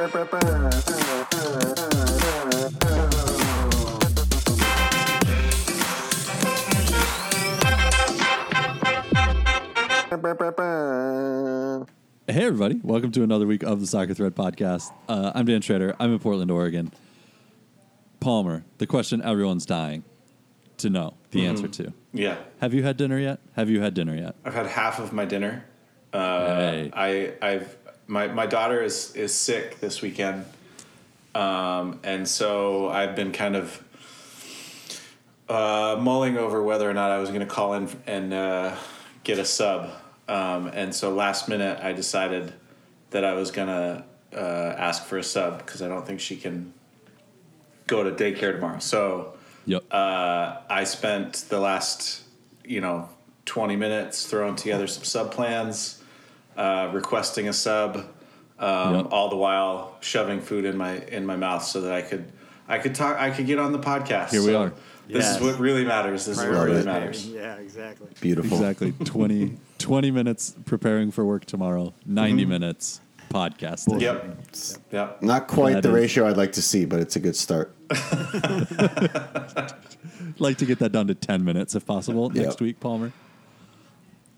Hey, everybody. Welcome to another week of the Soccer Thread podcast. Uh, I'm Dan Schrader. I'm in Portland, Oregon. Palmer, the question everyone's dying to know the answer to. Yeah, Have you had dinner yet? Have you had dinner yet? I've had half of my dinner. Uh, Hey. I, I've my my daughter is is sick this weekend, um, and so I've been kind of uh, mulling over whether or not I was going to call in and uh, get a sub. Um, and so last minute, I decided that I was going to uh, ask for a sub because I don't think she can go to daycare tomorrow. So Yep. uh, I spent the last, you know, 20 minutes throwing together some sub plans, uh, requesting a sub, um, Yep. all the while shoving food in my in my mouth so that I could I could talk I could get on the podcast. Here we So are. This Yes. is what really matters. This is what really matters. Yeah, exactly. Beautiful. exactly. 20, 20 minutes preparing for work tomorrow, 90 minutes podcasting. Yep. Yep. Not quite That the is- ratio I'd like to see, but it's a good start. like to get that down to 10 minutes if possible Yep. next week, Palmer.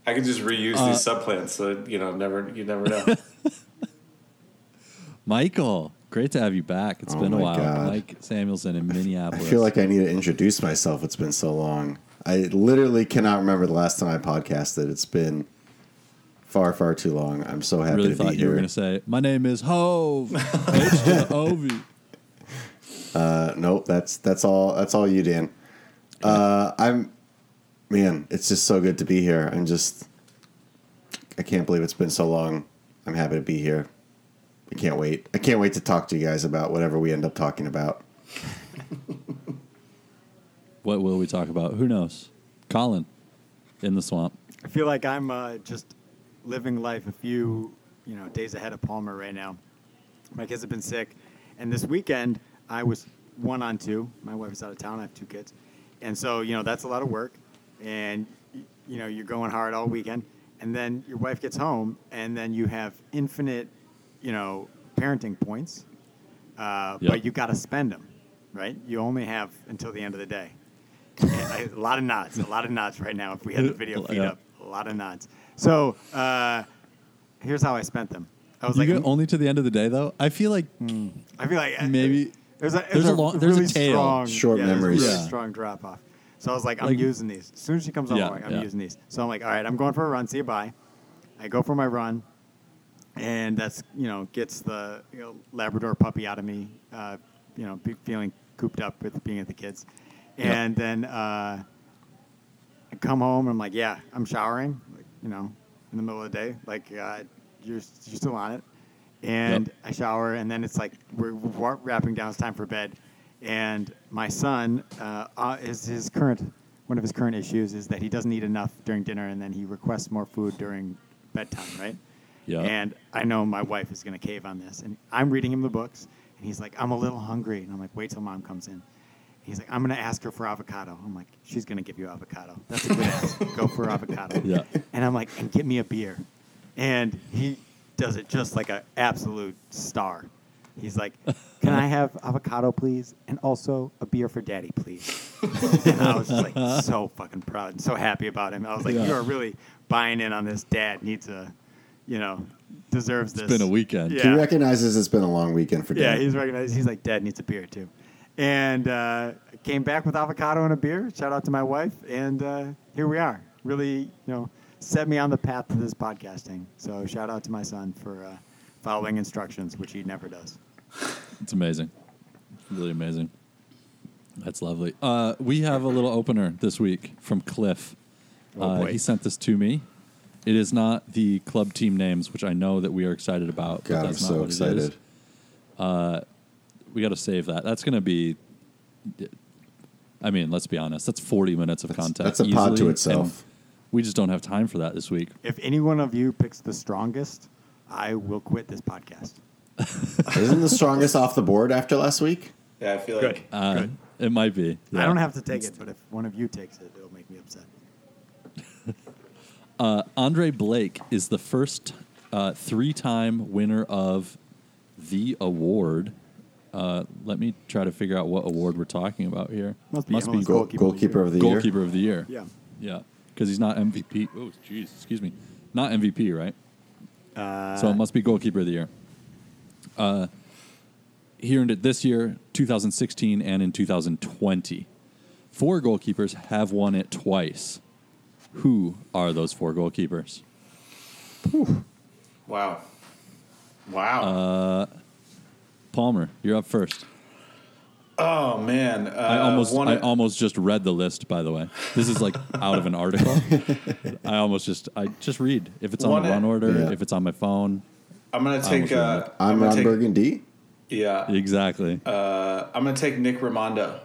I could just reuse Uh, these sub plans so you know never you never know. Michael, great to have you back. It's Oh been a while. God. Mike Samuelson in Minneapolis. I feel like I need to introduce myself. It's been so long. I literally cannot remember the last time I podcasted. It's been far, far too long. I'm so I happy really to thought be you were going to say, My name is Hove. H to the Ovi. Uh, nope, that's that's all. That's all you, Dan. Uh, I'm, man. It's just so good to be here. I'm just, I can't believe it's been so long. I'm happy to be here. I can't wait. I can't wait to talk to you guys about whatever we end up talking about. What will we talk about? Who knows? Colin in the swamp. I feel like I'm uh, just living life a few, you know, days ahead of Palmer right now. My kids have been sick, and this weekend I was one on two. My wife is out of town. I have two kids, and so you know that's a lot of work, and you know you're going hard all weekend, and then your wife gets home, and then you have infinite, you know, parenting points, uh, Yep. but you got to spend them, right? You only have until the end of the day. And I- a lot of nods, a lot of nods right now. If we had the video feed Yeah. up, a lot of nods. So uh, here's how I spent them. I was You like, only to the end of the day, though. I feel like I feel like uh, maybe there's a, there's a long- there's a tail. strong, Short yeah, there's a memories. really Yeah. strong drop off. So I was like, I'm Like- using these. As soon as she comes home, Yeah, I'm, like, I'm yeah. using these. So I'm like, all right, I'm going for a run. See you bye. I go for my run, and that's you know gets the you know, Labrador puppy out of me. Uh, you know, feeling cooped up with being at the kids, and then uh, I come home and I'm like, yeah, I'm showering. Like, you know, in the middle of the day, like uh, you're you're still on it, and Yep. I shower, and then it's like we're, we're wrapping down. It's time for bed, and my son uh, uh, is his current one of his current issues is that he doesn't eat enough during dinner, and then he requests more food during bedtime, right? Yeah. And I know my wife is going to cave on this, and I'm reading him the books, and he's like, "I'm a little hungry," and I'm like, "Wait till mom comes in." He's like, "I'm going to ask her for avocado." I'm like, "She's going to give you avocado. That's a good ask. Go for avocado." Yeah. And I'm like, "And get me a beer," and he does it just like an absolute star. He's like, "Can I have avocado, please, and also a beer for Daddy, please?" and I was just like so fucking proud and so happy about him. I was like, Yeah. "You are really buying in on this. Dad needs a, you know, deserves this." It's been a weekend. He recognizes it's been a long weekend for dad. yeah. Dan. He's recognized. He's like, "Dad needs a beer too," and uh, came back with avocado and a beer. Shout out to my wife, and uh, here we are. Really, you know, set me on the path to this podcasting. So shout out to my son for uh, following instructions, which he never does. It's amazing. Really amazing. That's lovely. Uh, we have a little opener this week from Cliff. Oh, uh, boy. he sent this to me. It is not the club team names, which I know that we are excited about. but God, I'm that's not so what it is. excited. We got to save that. That's going to be. I mean, let's be honest. That's 40 minutes of content. that's a pod to itself. We just don't have time for that this week. If any one of you picks the strongest, I will quit this podcast. Isn't the strongest off the board after last week? Yeah, I feel Good. like Uh, Good. It might be. I don't have to take it, but if one of you takes it, it'll make me upset. Uh, Andre Blake is the first uh, three-time winner of the award. Uh, let me try to figure out what award we're talking about here. Must be MLS Goal, Goalkeeper goalkeeper, of the year. of the year. goalkeeper of the year. Yeah. Yeah, because he's not MVP. Oh, jeez, excuse me, not MVP, right? Uh, so it must be goalkeeper of the year. Uh, he earned it this year, 2016, and in 2020. Four goalkeepers have won it twice. Who are those four goalkeepers? Wow. Wow. Uh, Palmer, you're up first. oh man. Uh, I almost, one I of- almost just read the list. By the way, this is like out of an article. I almost just, I just read if it's on One- the run order, Yeah. if it's on my phone. I'm gonna take. almost read Uh. I'm gonna Ron take, Burgundy. Yeah. Exactly. Uh, I'm gonna take Nick Rimando.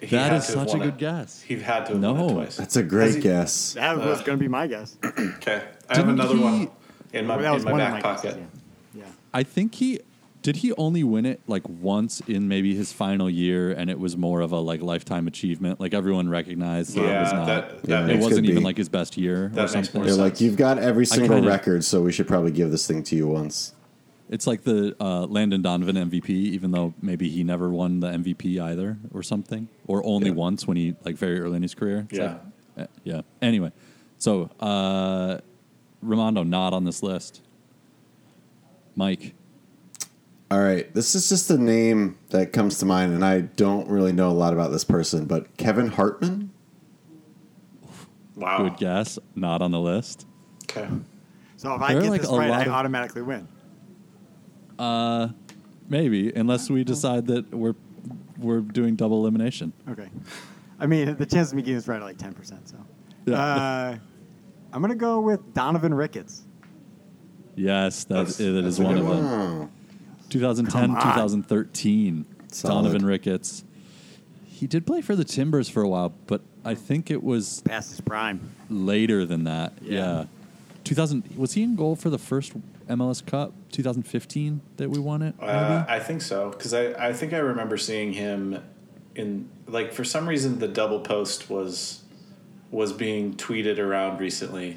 He that had is to have such a good it. guess. He had to have No. won it twice. That's a great he- guess. that was going to be my guess. Okay. I have Didn't another he- one in my that was in my one back pocket. guesses, Yeah. yeah. I think he did. He only win it like once in maybe his final year, and it was more of a like lifetime achievement. Like everyone recognized that it Yeah, was not. that- that Yeah, it wasn't even be. like his best year That or something. They're like, you've got every single kinda- record, so we should probably give this thing to you once. It's like the uh, Landon Donovan MVP, even though maybe he never won the MVP either, or something, or only Yeah. once when he like very early in his career. It's Yeah. like, eh, yeah. Anyway, so uh, Rimando not on this list. Mike, All right, this is just a name that comes to mind, and I don't really know a lot about this person, but Kevin Hartman. Wow. good guess, not on the list. Okay. So if I There are get like this right, I of- automatically win. Uh, maybe unless we decide that we're we're doing double elimination. Okay. I mean, the chance of me getting this right are like 10%. So Yeah. uh, I'm going to go with Donovan Ricketts. Yes, that, That's- that is that's a one of them. Oh, 2010, Come on. 2013. Solid. Donovan Ricketts. He did play for the Timbers for a while, but I think it was Past his prime. later than that. Yeah. Yeah. 2000 was he in goal for the first MLS Cup 2015 that we won it? Maybe? Uh, I think so because I, I think I remember seeing him in like for some reason the double post was was being tweeted around recently.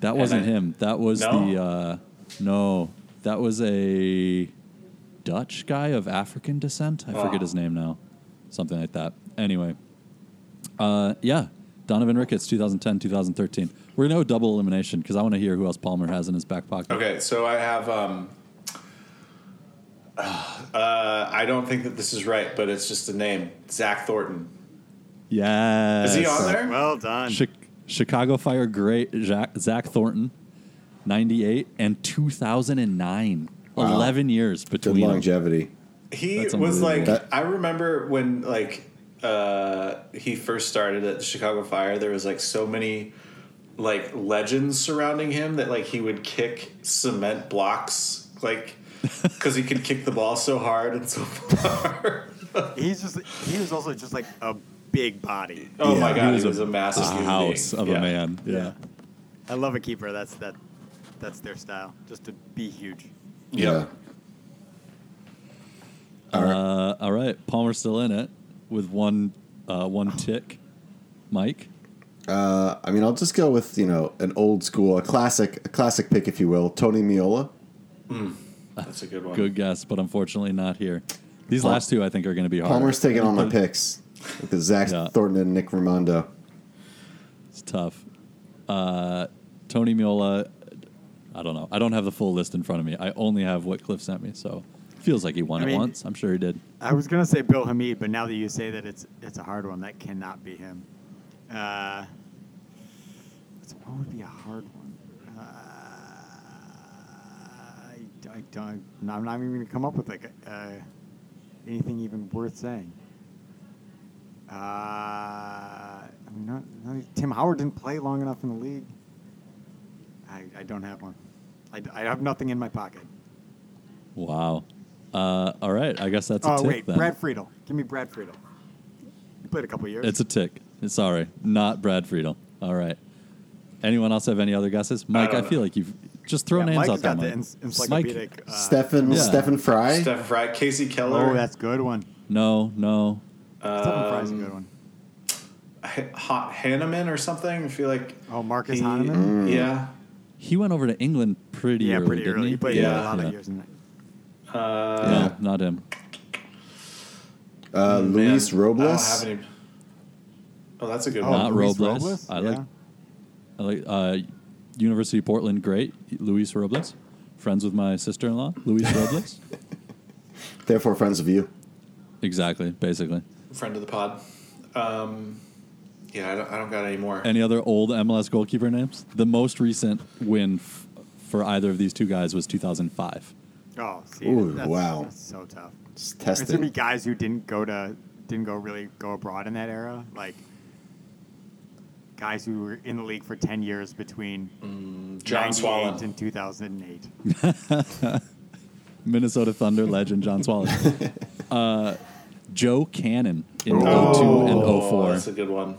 that wasn't I- him. That was No? the uh, no. That was a Dutch guy of African descent. I Oh. forget his name now. Something like that. Anyway, uh, yeah, Donovan Ricketts, 2010, 2013. We're gonna go double elimination because I want to hear who else Palmer has in his back pocket. Okay, so I have. Um, uh, I don't think that this is right, but it's just a name, Zach Thornton. Yes. Is he on there? Well done. Chi- Chicago Fire great Zach, Zach Thornton, 98 and 2009. Wow. 11 years good between them. He. That's was like, unbelievable. I remember when like uh, he first started at the Chicago Fire. There was like so many like legends surrounding him that like he would kick cement blocks like because he could kick the ball so hard and so far. He's just he was also just like a big body. oh my god, He he was was, a, massive a house being. of Yeah. a man. Yeah. I love a keeper. That's that that's their style. Just to be huge. Yeah. All right. Uh, all right. Palmer's still in it with one uh, one tick. Mike. Uh, I mean, I'll just go with you know an old school, a classic, a classic pick, if you will, Tony Meola. That's a good one. Good guess, but unfortunately not here. These Pal- last two I think are going to be hard. Palmer's taking all my picks. With the Zach Yeah. Thornton and Nick Rimando. It's tough. Uh, Tony Meola. I don't know. I don't have the full list in front of me. I only have what Cliff sent me, so feels like he won I it mean- once. I'm sure he did. I was gonna say Bill Hamid, but now that you say that it's it's a hard one, that cannot be him. Uh, what would be a hard one? Uh, I, I, don't. I'm not even gonna come up with like uh, anything even worth saying. Uh, I mean, not, not, Tim Howard didn't play long enough in the league. I, I don't have one. I, I have nothing in my pocket. Wow. Uh, all right. I guess that's a Oh tick wait, then. Brad Friedel. Give me Brad Friedel. He played a couple years. It's a tick. Sorry, not Brad Friedel. All right. Anyone else have any other guesses? Mike, I, don't feel know. like you've just thrown yeah, names Mike's out there. got the Mike. Mike. Uh, Stephen Yeah. Stephen Fry. Stephen Fry, Kasey Keller. Oh, that's a good one. no, no. Stephen Fry's a Um, good one. H- Ha- Hanneman or something. I feel like Oh, Marcus he- Hahnemann? Yeah, He went over to England pretty yeah, early, pretty didn't early. he? He played Yeah. a lot Yeah. of years in that. Uh, no, not him. Uh, man, Luis I don't Robles. have any- Oh, that's a good Oh, one. Not Luis Robles. Robles? I Yeah. like. I like uh, University of Portland. Great, Luis Robles. Friends with my sister-in-law, Luis Robles. Therefore, friends of you. exactly, basically. Friend of the pod. Um, yeah, I don't, I don't got any more. Any other old MLS goalkeeper names? The most recent win f- for either of these two guys was 2005. Oh, see, Ooh, that's, wow. that's so tough. Just There's test gonna be it. guys who didn't go to didn't go really go abroad in that era, like guys who were in the league for ten years between John 98 Swallen. and two thousand eight. Minnesota Thunder legend John Swallow. uh, Joe Cannon in Oh. 02 and Oh, 04, That's a good one.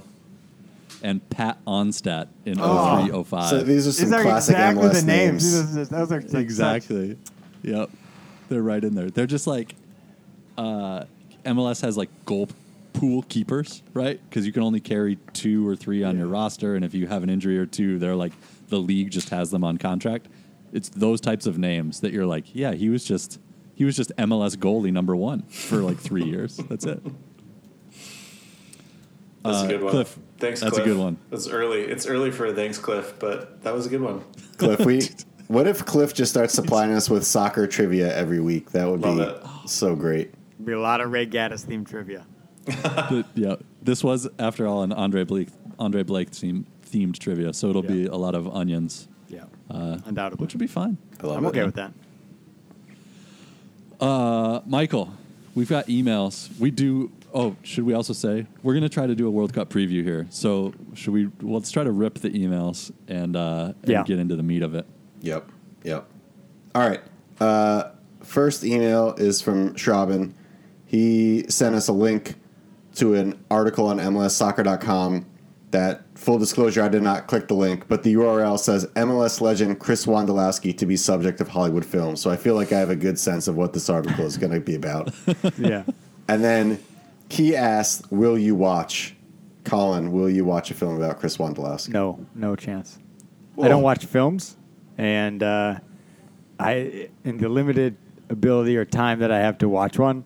And Pat Onstadt in Oh. 03 05. So these are some These are classic exactly MLS the names. names. These are- Those are like such- exactly. Yep. They're right in there. They're just like uh, MLS has like goal pool keepers, right? Because you can only carry two or three on your roster, and if you have an injury or two, they're like the league just has them on contract. It's those types of names that you're like, yeah, he was just he was just MLS goalie number one for like three years. That's it. That's Uh, a good one. Cliff, Thanks, that's a good one. It's early. It's early for a thanks, Cliff, but that was a good one. Cliff, we. What if Cliff just starts supplying us with soccer trivia every week? That would Love be it. so great. Be a lot of Ray Gaddis themed trivia. The- yeah, this was after all an Andre Blake Andre Blake theme, themed trivia, so it'll be a lot of onions, Yeah, uh, undoubtedly. which would be fine. I love I'm it. okay with that. Uh, Michael, we've got emails. We do. Oh, should we also say we're going to try to do a World Cup preview here? So should we? well, Let's try to rip the emails and, uh, and Yeah. get into the meat of it. Yep. Yep. All right. Uh, first email is from Schraben. He sent us a link to an article on MLSsoccer.com that, full disclosure, I did not click the link, but the URL says MLS legend Chris Wondolowski to be subject of Hollywood film. So I feel like I have a good sense of what this article is going to be about. Yeah. and then he asked, Will you watch? Colin, will you watch a film about Chris Wondolowski? No, no chance. Whoa. I don't watch films, and uh, I, in the limited ability or time that I have to watch one,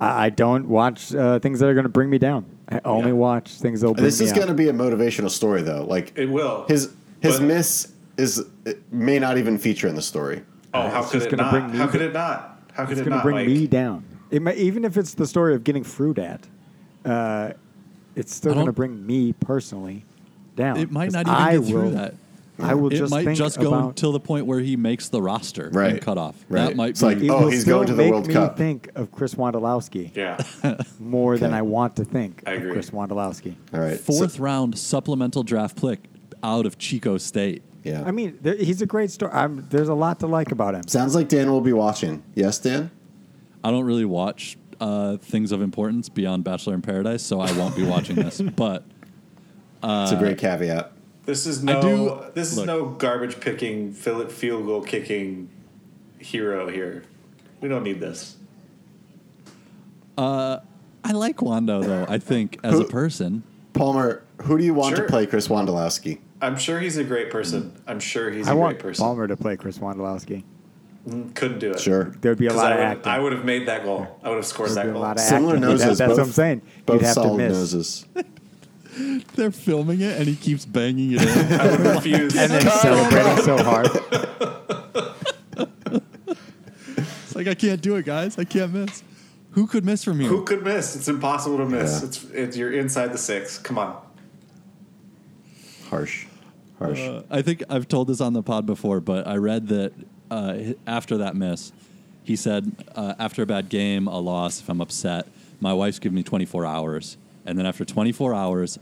I, I don't watch uh, things that are going to bring me down. I only Yeah. watch things that bring This me is going to be a motivational story, though. Like It will. His his But- miss is it may not even feature in the story. Oh, how could it not? bring me How could it not? How could It's it going to not, bring Mike? me down. It might, even if it's the story of getting fruit at, uh, it's still I going to don't- bring me personally down. It might 'Cause not even I get through will- that. I will It just might think just go about, until the point where he makes the roster Right. and cut off. Right. That might It's be. like, It Oh, will he's still going to the make World me Cup. think of Chris Wondolowski Yeah. more than I want to think I of agree. Chris Wondolowski. All right. fourth So- round supplemental draft pick out of Chico State. yeah. I mean, there, he's a great story. I'm, there's a lot to like about him. Sounds like Dan will be watching. Yes, Dan? I don't really watch uh, things of importance beyond Bachelor in Paradise, so I won't be watching this. But it's a great caveat. This is no. do- this is look. no garbage picking, field field goal kicking hero here. We don't need this. I like Wondo though. I think as a person, Palmer, who do you want Sure. to play Chris Wondolowski? I'm sure he's a great person. I'm sure he's a I great want person. Palmer to play Chris Wondolowski. Couldn't do it. Sure. There'd be a lot I of would, acting. I would have made that goal. I would have scored There'd that be a goal. lot of Similar acting. noses. That- that's both, what I'm saying. Both You'd have to solid miss. noses. they're filming it and he keeps banging it in. I would refuse. And then celebrating so hard. it's like I can't do it, guys. I can't miss. Who could miss from here? Who could miss? It's impossible to miss. Yeah. It's, it's you're inside the six. Come on. Harsh. Harsh. Uh, I think I've told this on the pod before, but I read that uh, after that miss, he said, uh, after a bad game, a loss, if I'm upset, my wife's giving me 24 hours. And then after 24 hours,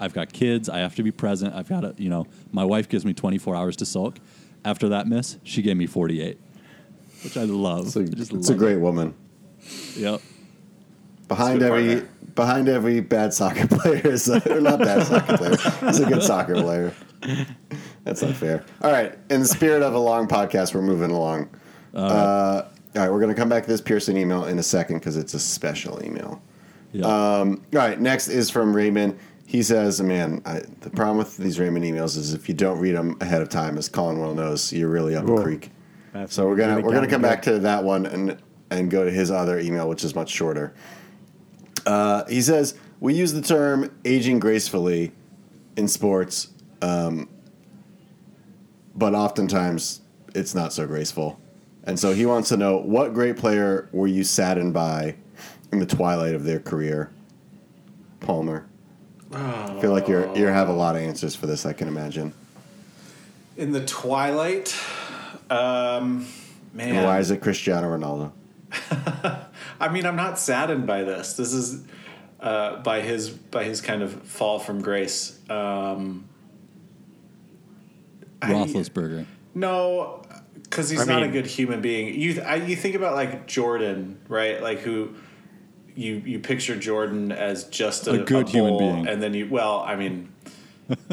I've got kids. I have to be present. I've got to, you know, my wife gives me 24 hours to sulk. After that miss, she gave me 48, which I love. it's a, I just it's a great it. woman. Yep. Behind every partner. behind every bad soccer player is a, or not bad soccer player. He's a good soccer player. That's not fair. All right. In the spirit of a long podcast, we're moving along. Uh, all right, we're going to come back to this Pearson email in a second because it's a special email. Yeah. Um, all right, next is from Raymond. he says, "Man, I, the problem with these Raymond emails is if you don't read them ahead of time, as Colin well knows, you're really up a creek." That's So we're gonna we're gonna come back to that one and and go to his other email, which is much shorter. Uh, he says we use the term aging gracefully in sports, um, but oftentimes it's not so graceful. And so he wants to know what great player were you saddened by in the twilight of their career, Palmer. I feel like you're you have a lot of answers for this. I can imagine. In the twilight, um, man. And why is it Cristiano Ronaldo? I mean, I'm not saddened by this. This is uh, by his by his kind of fall from grace. Um, I- Roethlisberger. no, because he's I not a good human being. You I, you think about like Jordan, right? Like who you you picture Jordan as just a, A good human bull, being. and then you well, I mean,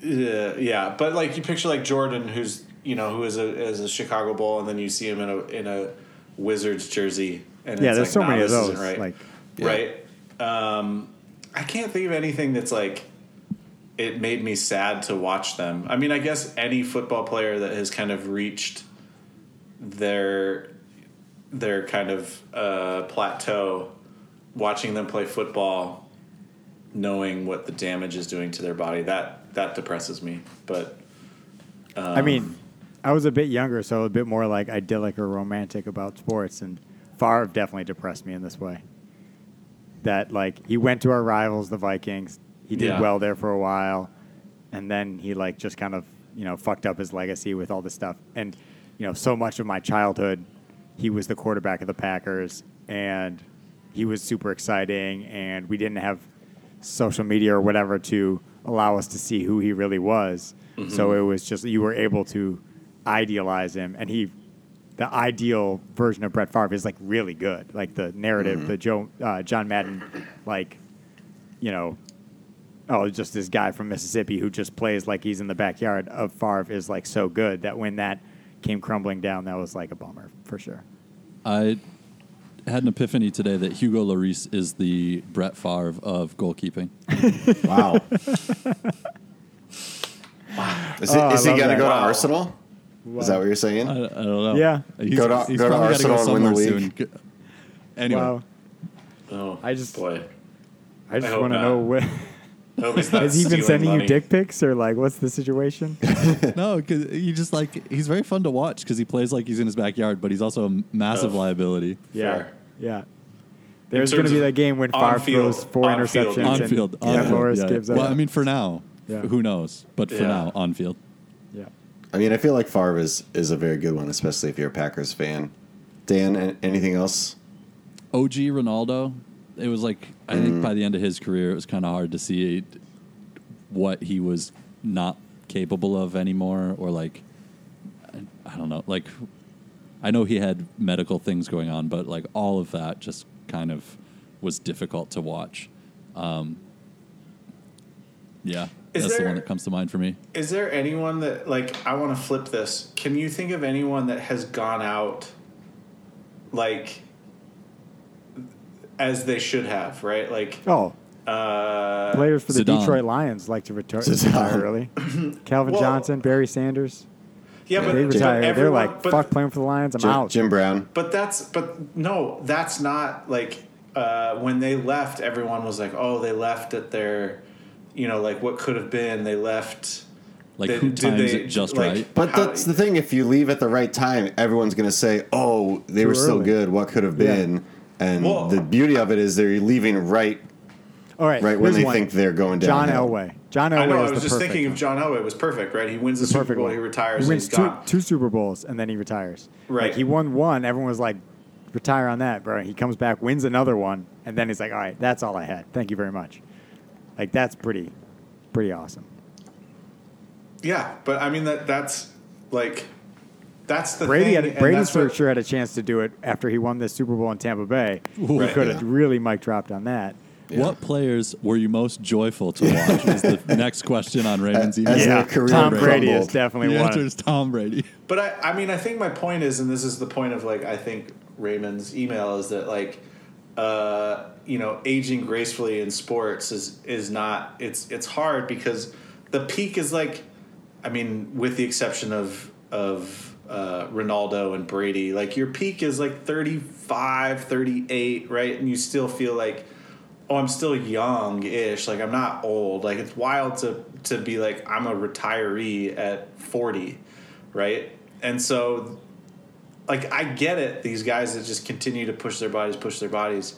yeah, yeah, but like you picture like Jordan, who's you know who is a is a Chicago Bull, and then you see him in a in a Wizards jersey, and Yeah, it's there's like, so nah, many of those. right, Like, right. Um, I can't think of anything that's like it made me sad to watch them. I mean, I guess any football player that has kind of reached their their kind of uh, plateau, watching them play football, knowing what the damage is doing to their body, that that depresses me. But I mean, I was a bit younger, so a bit more like idyllic or romantic about sports, and Favre definitely depressed me in this way. That like he went to our rivals, the Vikings. He did Yeah. well there for a while, and then he like just kind of you know fucked up his legacy with all this stuff. And you know, so much of my childhood, he was the quarterback of the Packers, and he was super exciting, and we didn't have social media or whatever to allow us to see who he really was. So it was just you were able to idealize him, and he, the ideal version of Brett Favre is like really good. Like the narrative, the Joe uh, John Madden, like, you know, oh, just this guy from Mississippi who just plays like he's in the backyard of Favre is like so good that when that came crumbling down, that was like a bummer for sure. I had an epiphany today that Hugo Lloris is the Brett Favre of goalkeeping. Wow. Is, he, Oh, I is he going to that. go to Wow. Arsenal? Is that what you're saying? I, I don't know. Yeah. He's, Go to- he's go to probably gotta Arsenal and win the league. soon. Go- Anyway, Wow. oh, I just- boy, I just hope want to know what. I hope Has he been sending money. you dick pics or like what's the situation? no, because he just like he's very fun to watch because he plays like he's in his backyard, but he's also a massive Oh. liability. yeah, Fair. yeah. There's going to be that game when Favre on-field- throws four on-field. interceptions On field, Matt on Morris field. gives yeah. up. Well, I mean, for now, Yeah. who knows? But for Yeah. now, on field. yeah. I mean, I feel like Favre is, is a very good one, especially if you're a Packers fan. Dan, anything else? OG Ronaldo, it was like I think by the end of his career, it was kind of hard to see what he was not capable of anymore, or like I- I don't know, like I know he had medical things going on, but like all of that just kind of was difficult to watch. Um, yeah, Is that's the one that comes to mind for me. Is there anyone that like I want to flip this? Can you think of anyone that has gone out like as they should have, right? Like Oh, uh players for the Zidane. Detroit Lions like to retur- retire early. Calvin Well- Johnson, Barry Sanders, yeah, but they but retire. They're like, but, fuck playing for the Lions. I'm Jim, out. Jim Brown. But that's but no, that's not like uh, when they left. Everyone was like, oh, they left at their, you know, like what could have been. They left. Like they- who did times they, it just like, right? But how- that's the thing. If you leave at the right time, everyone's going to say, "Oh, they Too were so early. good. What could have Yeah. Been?" And Well- the beauty of it is they're leaving right, All right, right when they one. think they're going down. John. Elway. John Elway I know. is I was the just perfect thinking one. of John Elway It was perfect, right? He wins the, the Super Bowl, one. he retires, He wins two, two Super Bowls and then he retires. Right. Like he won one. Everyone was like, retire on that, bro. He comes back, wins another one, and then he's like, all right, that's all I had. Thank you very much. Like that's pretty, pretty awesome. Yeah, but I mean that that's like that's the Brady thing. had and Brady that's for what- sure had a chance to do it after he won this Super Bowl in Tampa Bay. He Right. could have Yeah. really mic dropped on that. What players were you most joyful to watch? is the next question on Raymond's As email. their Yeah, career Tom Brady is crumbled. definitely the one. answer is Tom Brady. But I, I mean, I think my point is, and this is the point of like, I think Raymond's email is that like, uh, you know, aging gracefully in sports is is not. It's it's hard because the peak is like, I mean, with the exception of of uh, Ronaldo and Brady, like your peak is like 35, 38, right? And you still feel like, oh, I'm still young ish. Like I'm not old. Like it's wild to to be like I'm a retiree at 40, right? And so like I get it. These guys that just continue to push their bodies, push their bodies,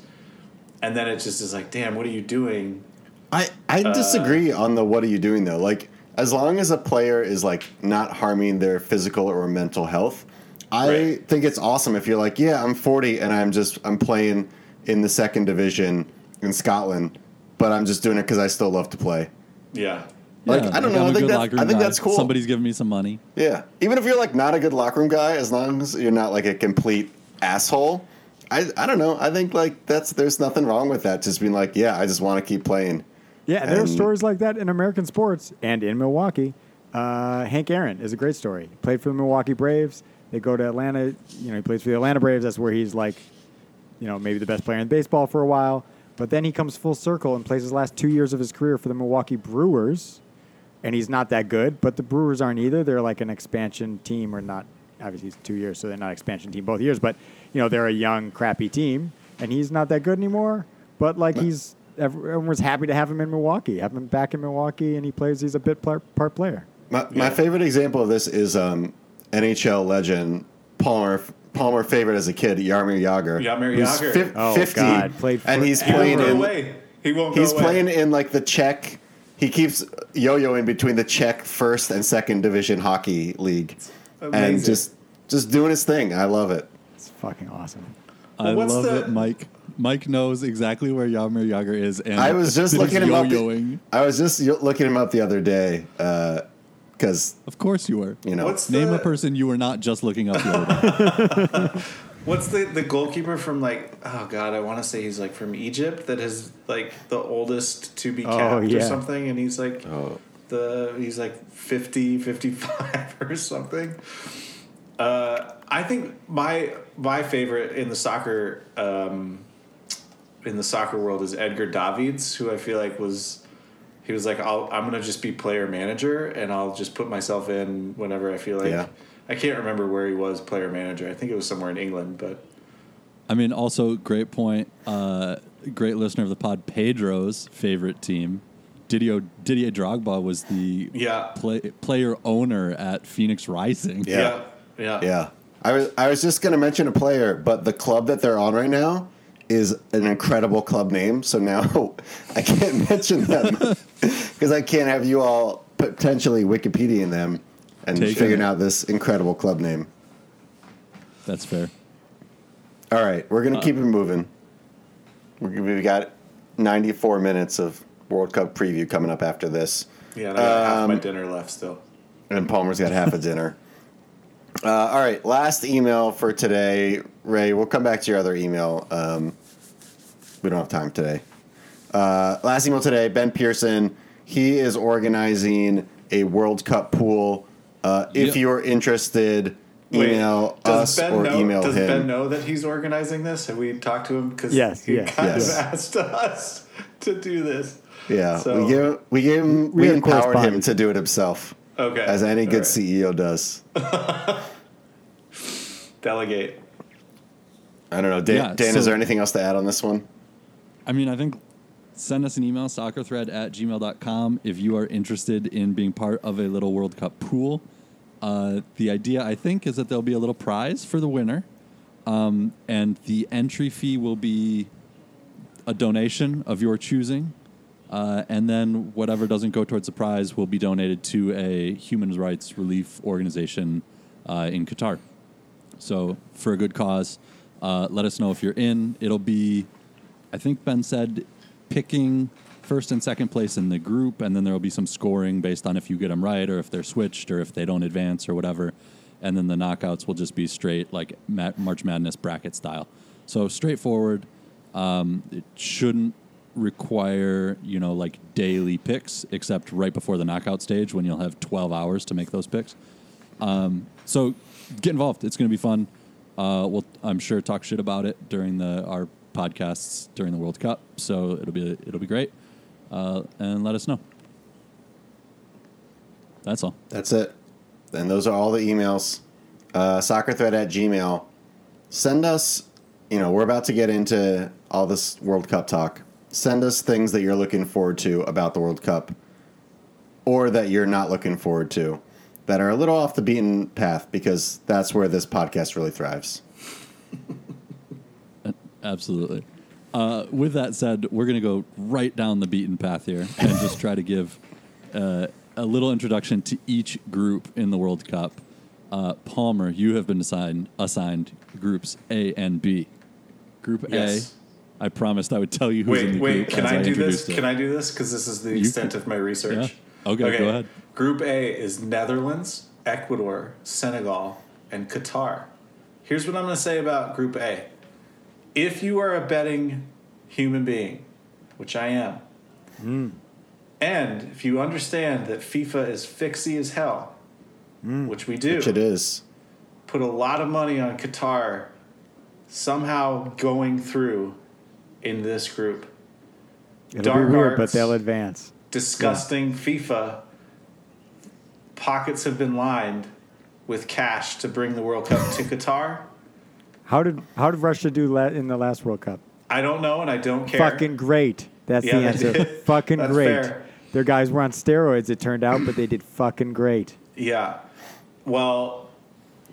and then it just is like, damn, what are you doing? I I disagree on the what are you doing though. Like as long as a player is like not harming their physical or mental health, I Right. think it's awesome if you're like, yeah, I'm 40 and I'm just I'm playing in the second division in Scotland, but I'm just doing it because I still love to play. Yeah, Like, I don't know, I'm I a think good that- I think guy. that's cool. Somebody's giving me some money. Yeah, even if you're like not a good locker room guy, as long as you're not like a complete asshole. I, I don't know. I think like that's there's nothing wrong with that. Just being like, yeah, I just want to keep playing. Yeah, there are And- stories like that in American sports and in Milwaukee. Uh, Hank Aaron is a great story. He played for the Milwaukee Braves. They go to Atlanta. You know, he plays for the Atlanta Braves. That's where he's like, you know, maybe the best player in baseball for a while. But then he comes full circle and plays his last two years of his career for the Milwaukee Brewers, and he's not that good. But the Brewers aren't either. They're like an expansion team, or not. Obviously, it's two years, so they're not expansion team both years. But you know, they're a young, crappy team, and he's not that good anymore. But like he's everyone was happy to have him in Milwaukee, have him back in Milwaukee, and he plays. He's a bit part, part player. My, my Yeah. favorite example of this is um, NHL legend Palmer. Palmer favorite as a kid, Jaromír Jágr. Yarmir who's Jágr. fif- Oh, 50, God, played and he's forever. playing in. away. He won't. He's go away. playing in like the Czech. He keeps yo-yoing between the Czech first and second division hockey league, and just just doing his thing. I love it. It's fucking awesome. I what's love the- it, Mike. Mike knows exactly where Jaromír Jágr is, and I was just is looking him up. yo-yoing. I was just looking him up the other day because Of course you were. you know What's Name the, a person you were not just looking up the other day. What's the the goalkeeper from like? Oh God, I want to say he's like from Egypt. That is like the oldest to be Oh, capped yeah. or something, and he's like Oh. the he's like 50, 55 or something. Uh, I think my my favorite in the soccer um, in the soccer world is Edgar Davids, who I feel like was he was like I'll, I'm gonna just be player manager and I'll just put myself in whenever I feel like. Yeah. I can't remember where he was player manager. I think it was somewhere in England, but I mean, also great point. Uh, great listener of the pod. Pedro's favorite team, Didier Didier Drogba, was the Yeah. play, player owner at Phoenix Rising. Yeah. yeah, yeah, yeah. I was I was just gonna mention a player, but the club that they're on right now is an incredible club name. So now I can't mention them because I can't have you all potentially Wikipediaing them and Taking figuring it. out this incredible club name. That's fair. All right, we're gonna keep it moving. We- We've got 94 minutes of World Cup preview coming up after this, yeah. And I got half my Um, dinner left still. and Palmer's got half a dinner. Uh, all right, last email for today, Ray. We'll come back to your other email. Um, we don't have time today. Uh, last email today, Ben Pearson. He is organizing a World Cup pool. Uh, if Yep. you're interested, email us or know, email does him. Ben know that he's organizing this? Have we talked to him? Because Yes, he yes, kind yes. of asked us to do this. Yeah, So- we gave we gave him We we, empowered him to do it himself, Okay, as any good right. CEO does. delegate. I don't know, Dan. Yeah, Dan, so- is there anything else to add on this one? I mean, I think send us an email, soccerthread at gmail.com, if you are interested in being part of a little World Cup pool. Uh, the idea, I think, is that there'll be a little prize for the winner. Um, and the entry fee will be a donation of your choosing. Uh, and then whatever doesn't go towards the prize will be donated to a human rights relief organization uh, in Qatar. So, for a good cause, uh, let us know if you're in. It'll be, I think Ben said, picking first and second place in the group, and then there will be some scoring based on if you get them right or if they're switched or if they don't advance or whatever. And then the knockouts will just be straight, like March Madness bracket style. So, straightforward. Um, it shouldn't require, you know, like daily picks, except right before the knockout stage when you'll have 12 hours to make those picks. Um, so get involved. It's going to be fun. Uh, we'll, I'm sure, talk shit about it during the our podcasts during the World Cup. So it'll be it'll be great. Uh, and let us know. That's all. That's it. And those are all the emails. Uh, soccerthread at Gmail. Send us, you know, we're about to get into all this World Cup talk. Send us things that you're looking forward to about the World Cup or that you're not looking forward to that are a little off the beaten path because that's where this podcast really thrives. Absolutely. Uh, with that said, we're going to go right down the beaten path here and just try to give uh, a little introduction to each group in the World Cup. Uh, Palmer, you have been assigned assigned groups A and B. Group Yes. A, I promised I would tell you who's in Wait, the wait. group. Can as I do this? it. Can I do this? Because this is the You extent can- of my research. Yeah. Okay, go ahead. Group A is Netherlands, Ecuador, Senegal, and Qatar. Here's what I'm going to say about Group A. If you are a betting human being, which I am, hmm. and if you understand that FIFA is fixie as hell, hmm. which we do, Which it is. put a lot of money on Qatar somehow going through in this group. It'll Dark be weird, but they'll advance. Disgusting FIFA. Pockets have been lined with cash to bring the World Cup to Qatar. How did how did Russia do la- in the last World Cup? I don't know, and I don't care. Fucking great. That's Yeah, the answer. fucking That's great. fair. Their guys were on steroids, it turned out, but they did fucking great. Yeah. Well,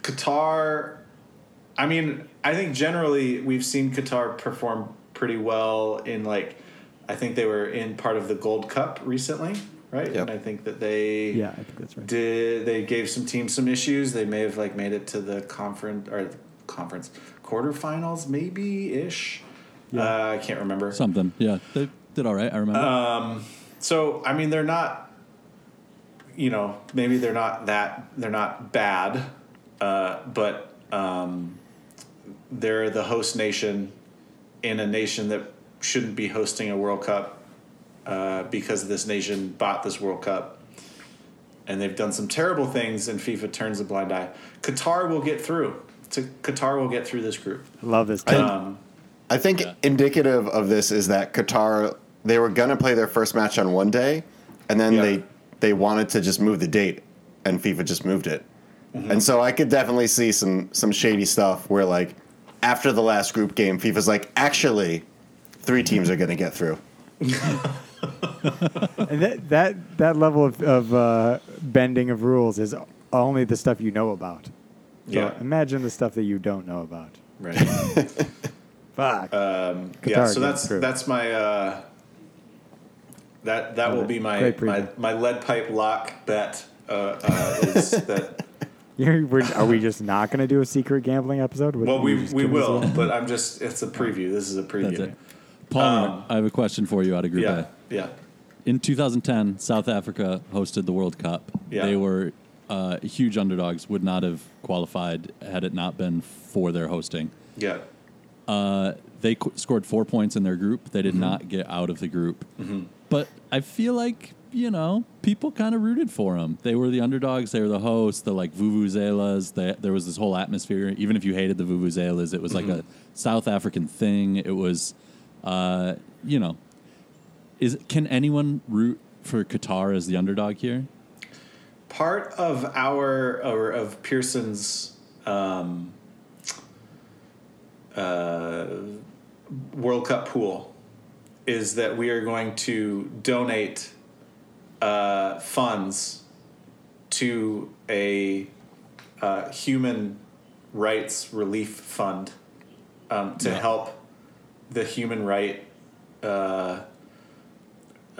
Qatar. I mean, I think generally we've seen Qatar perform pretty well in like. I think they were in part of the Gold Cup recently, right? Yep. And I think that they Yeah, I think that's right. did they gave some teams some issues. They may have like made it to the conference or conference quarterfinals, maybe ish. Uh, I can't remember. Something. Yeah, they did all right. I remember. Uh, So I mean, they're not. You know, maybe they're not that they're not bad, uh, but um, they're the host nation in a nation that shouldn't be hosting a World Cup uh, because this nation bought this World Cup, and they've done some terrible things, and FIFA turns a blind eye. Qatar will get through. To Qatar will get through this group. I love this. I- team. Um, I think Yeah. indicative of this is that Qatar they were gonna play their first match on one day, and then Yeah. they they wanted to just move the date, and FIFA just moved it. Mm-hmm. And so I could definitely see some some shady stuff where like after the last group game, FIFA's like actually three teams are gonna get through. and that, that that level of, of uh, bending of rules is only the stuff you know about. So Yeah. imagine the stuff that you don't know about. right. Fuck. Um, yeah, so that's through. that's my uh, that that will be my my, my lead pipe lock bet uh, uh, is that You're- we're- are we just not going to do a secret gambling episode? With- well you we we will but I'm just it's a preview this is a preview That's it. Palmer, Um, I have a question for you out of Group yeah A. yeah In 2010, South Africa hosted the World Cup. Yeah. They were uh, huge underdogs, would not have qualified had it not been for their hosting. yeah Uh, they qu- scored four points in their group. They did Mm-hmm. not get out of the group. But I feel like, you know, people kind of rooted for them. They were the underdogs. They were the hosts, the like Vuvuzelas. They, there was this whole atmosphere. Even if you hated the Vuvuzelas, it was like Mm-hmm. a South African thing. It was, uh, you know, is can anyone root for Qatar as the underdog here? Part of our or of Pearson's um, uh, World Cup pool is that we are going to donate uh, funds to a uh, human rights relief fund um, to Yeah. help the human right uh,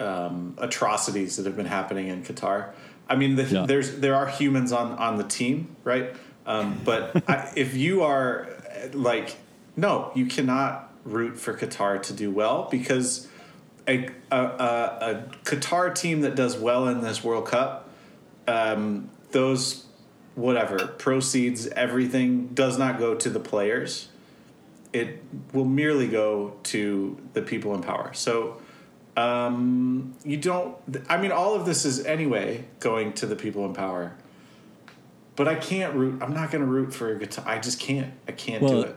um, atrocities that have been happening in Qatar. I mean, the, Yeah. there's there are humans on on the team, right? Um, but I, if you are like, no, you cannot root for Qatar to do well because a a, a, a Qatar team that does well in this World Cup, um, those whatever proceeds, everything does not go to the players. It will merely go to the people in power. So um, you don't. I mean, all of this is anyway going to the people in power. But I can't root. I'm not going to root for a guitar. I just can't. I can't do it.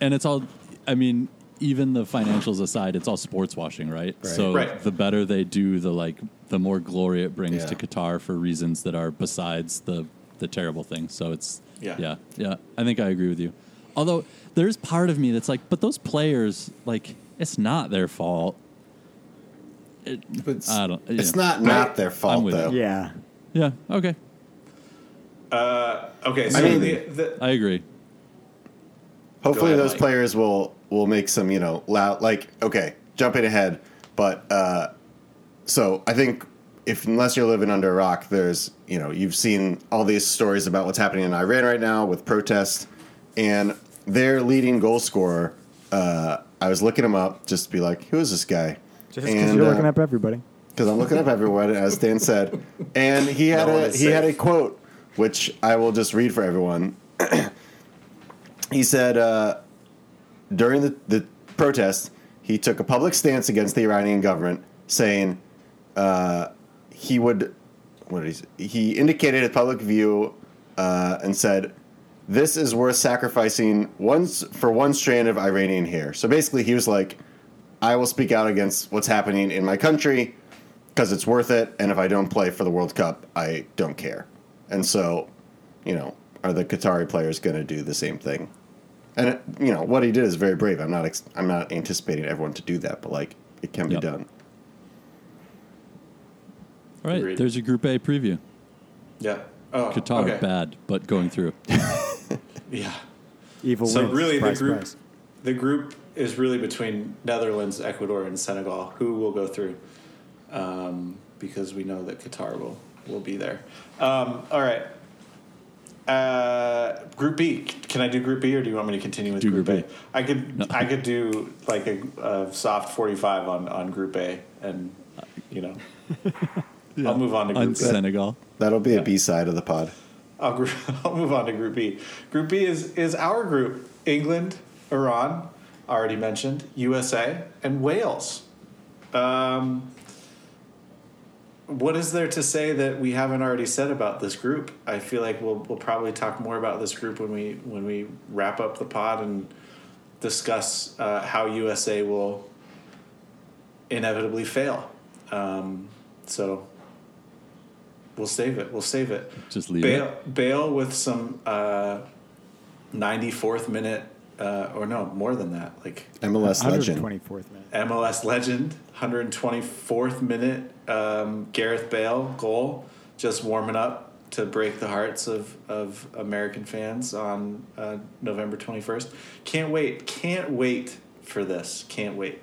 and it's all i mean even the financials aside, it's all sports washing, right? Right. So Right. the better they do, the like the more glory it brings Yeah. to Qatar for reasons that are besides the the terrible thing. So it's Yeah. yeah, yeah. I think I agree with you. Although there's part of me that's like, but those players, like, it's not their fault. It, But it's, I don't. it's yeah. not not their fault though. you. Yeah. Yeah. Okay. Uh, okay, so mean- the, the, I agree. Hopefully, ahead, those Mike. players will will make some you know loud like okay jumping ahead, but uh, so I think if unless you're living under a rock, there's you know you've seen all these stories about what's happening in Iran right now with protests, and their leading goal scorer. Uh, I was looking him up just to be like, who is this guy? Just because you're uh, looking up everybody. because I'm looking up everyone, as Dan said, and he had No a is he had a quote which I will just read for everyone. he said uh, during the the protest, he took a public stance against the Iranian government, saying uh, he would what did he say? he indicated a public view uh, and said. This is worth sacrificing once for one strand of Iranian hair. So basically, he was like, I will speak out against what's happening in my country because it's worth it. And if I don't play for the World Cup, I don't care. And so, you know, are the Qatari players going to do the same thing? And it, you know what he did is very brave. I'm not ex- I'm not anticipating everyone to do that, but like it can Yep. be done. All right. Agreed. There's your Group A preview. yeah. Oh, Qatar okay. bad, but going through. Yeah. Evil So wins. really, Surprise, the group, surprise. the group is really between Netherlands, Ecuador, and Senegal. Who will go through? Um, because we know that Qatar will will be there. Um, all right. Uh, group B. Can I do Group B, or do you want me to continue with Do Group, Group A? I could I could do like a, a soft forty five on on Group A, and you know, I'll move on to on Group B. Senegal. That'll be Yeah. a B side of the pod. I'll, gr- I'll move on to Group B. Group B is is our group: England, Iran, already mentioned, USA, and Wales. Um, what is there to say that we haven't already said about this group? I feel like we'll we'll probably talk more about this group when we when we wrap up the pod and discuss uh, how USA will inevitably fail. Um, so we'll save it. We'll save it. Just leave Bale, it. Bale with some uh, 94th minute, uh, or no, more than that, like MLS legend. 124th minute. MLS legend, 124th minute um, Gareth Bale goal, just warming up to break the hearts of, of American fans on uh, November 21st. Can't wait. Can't wait for this. Can't wait.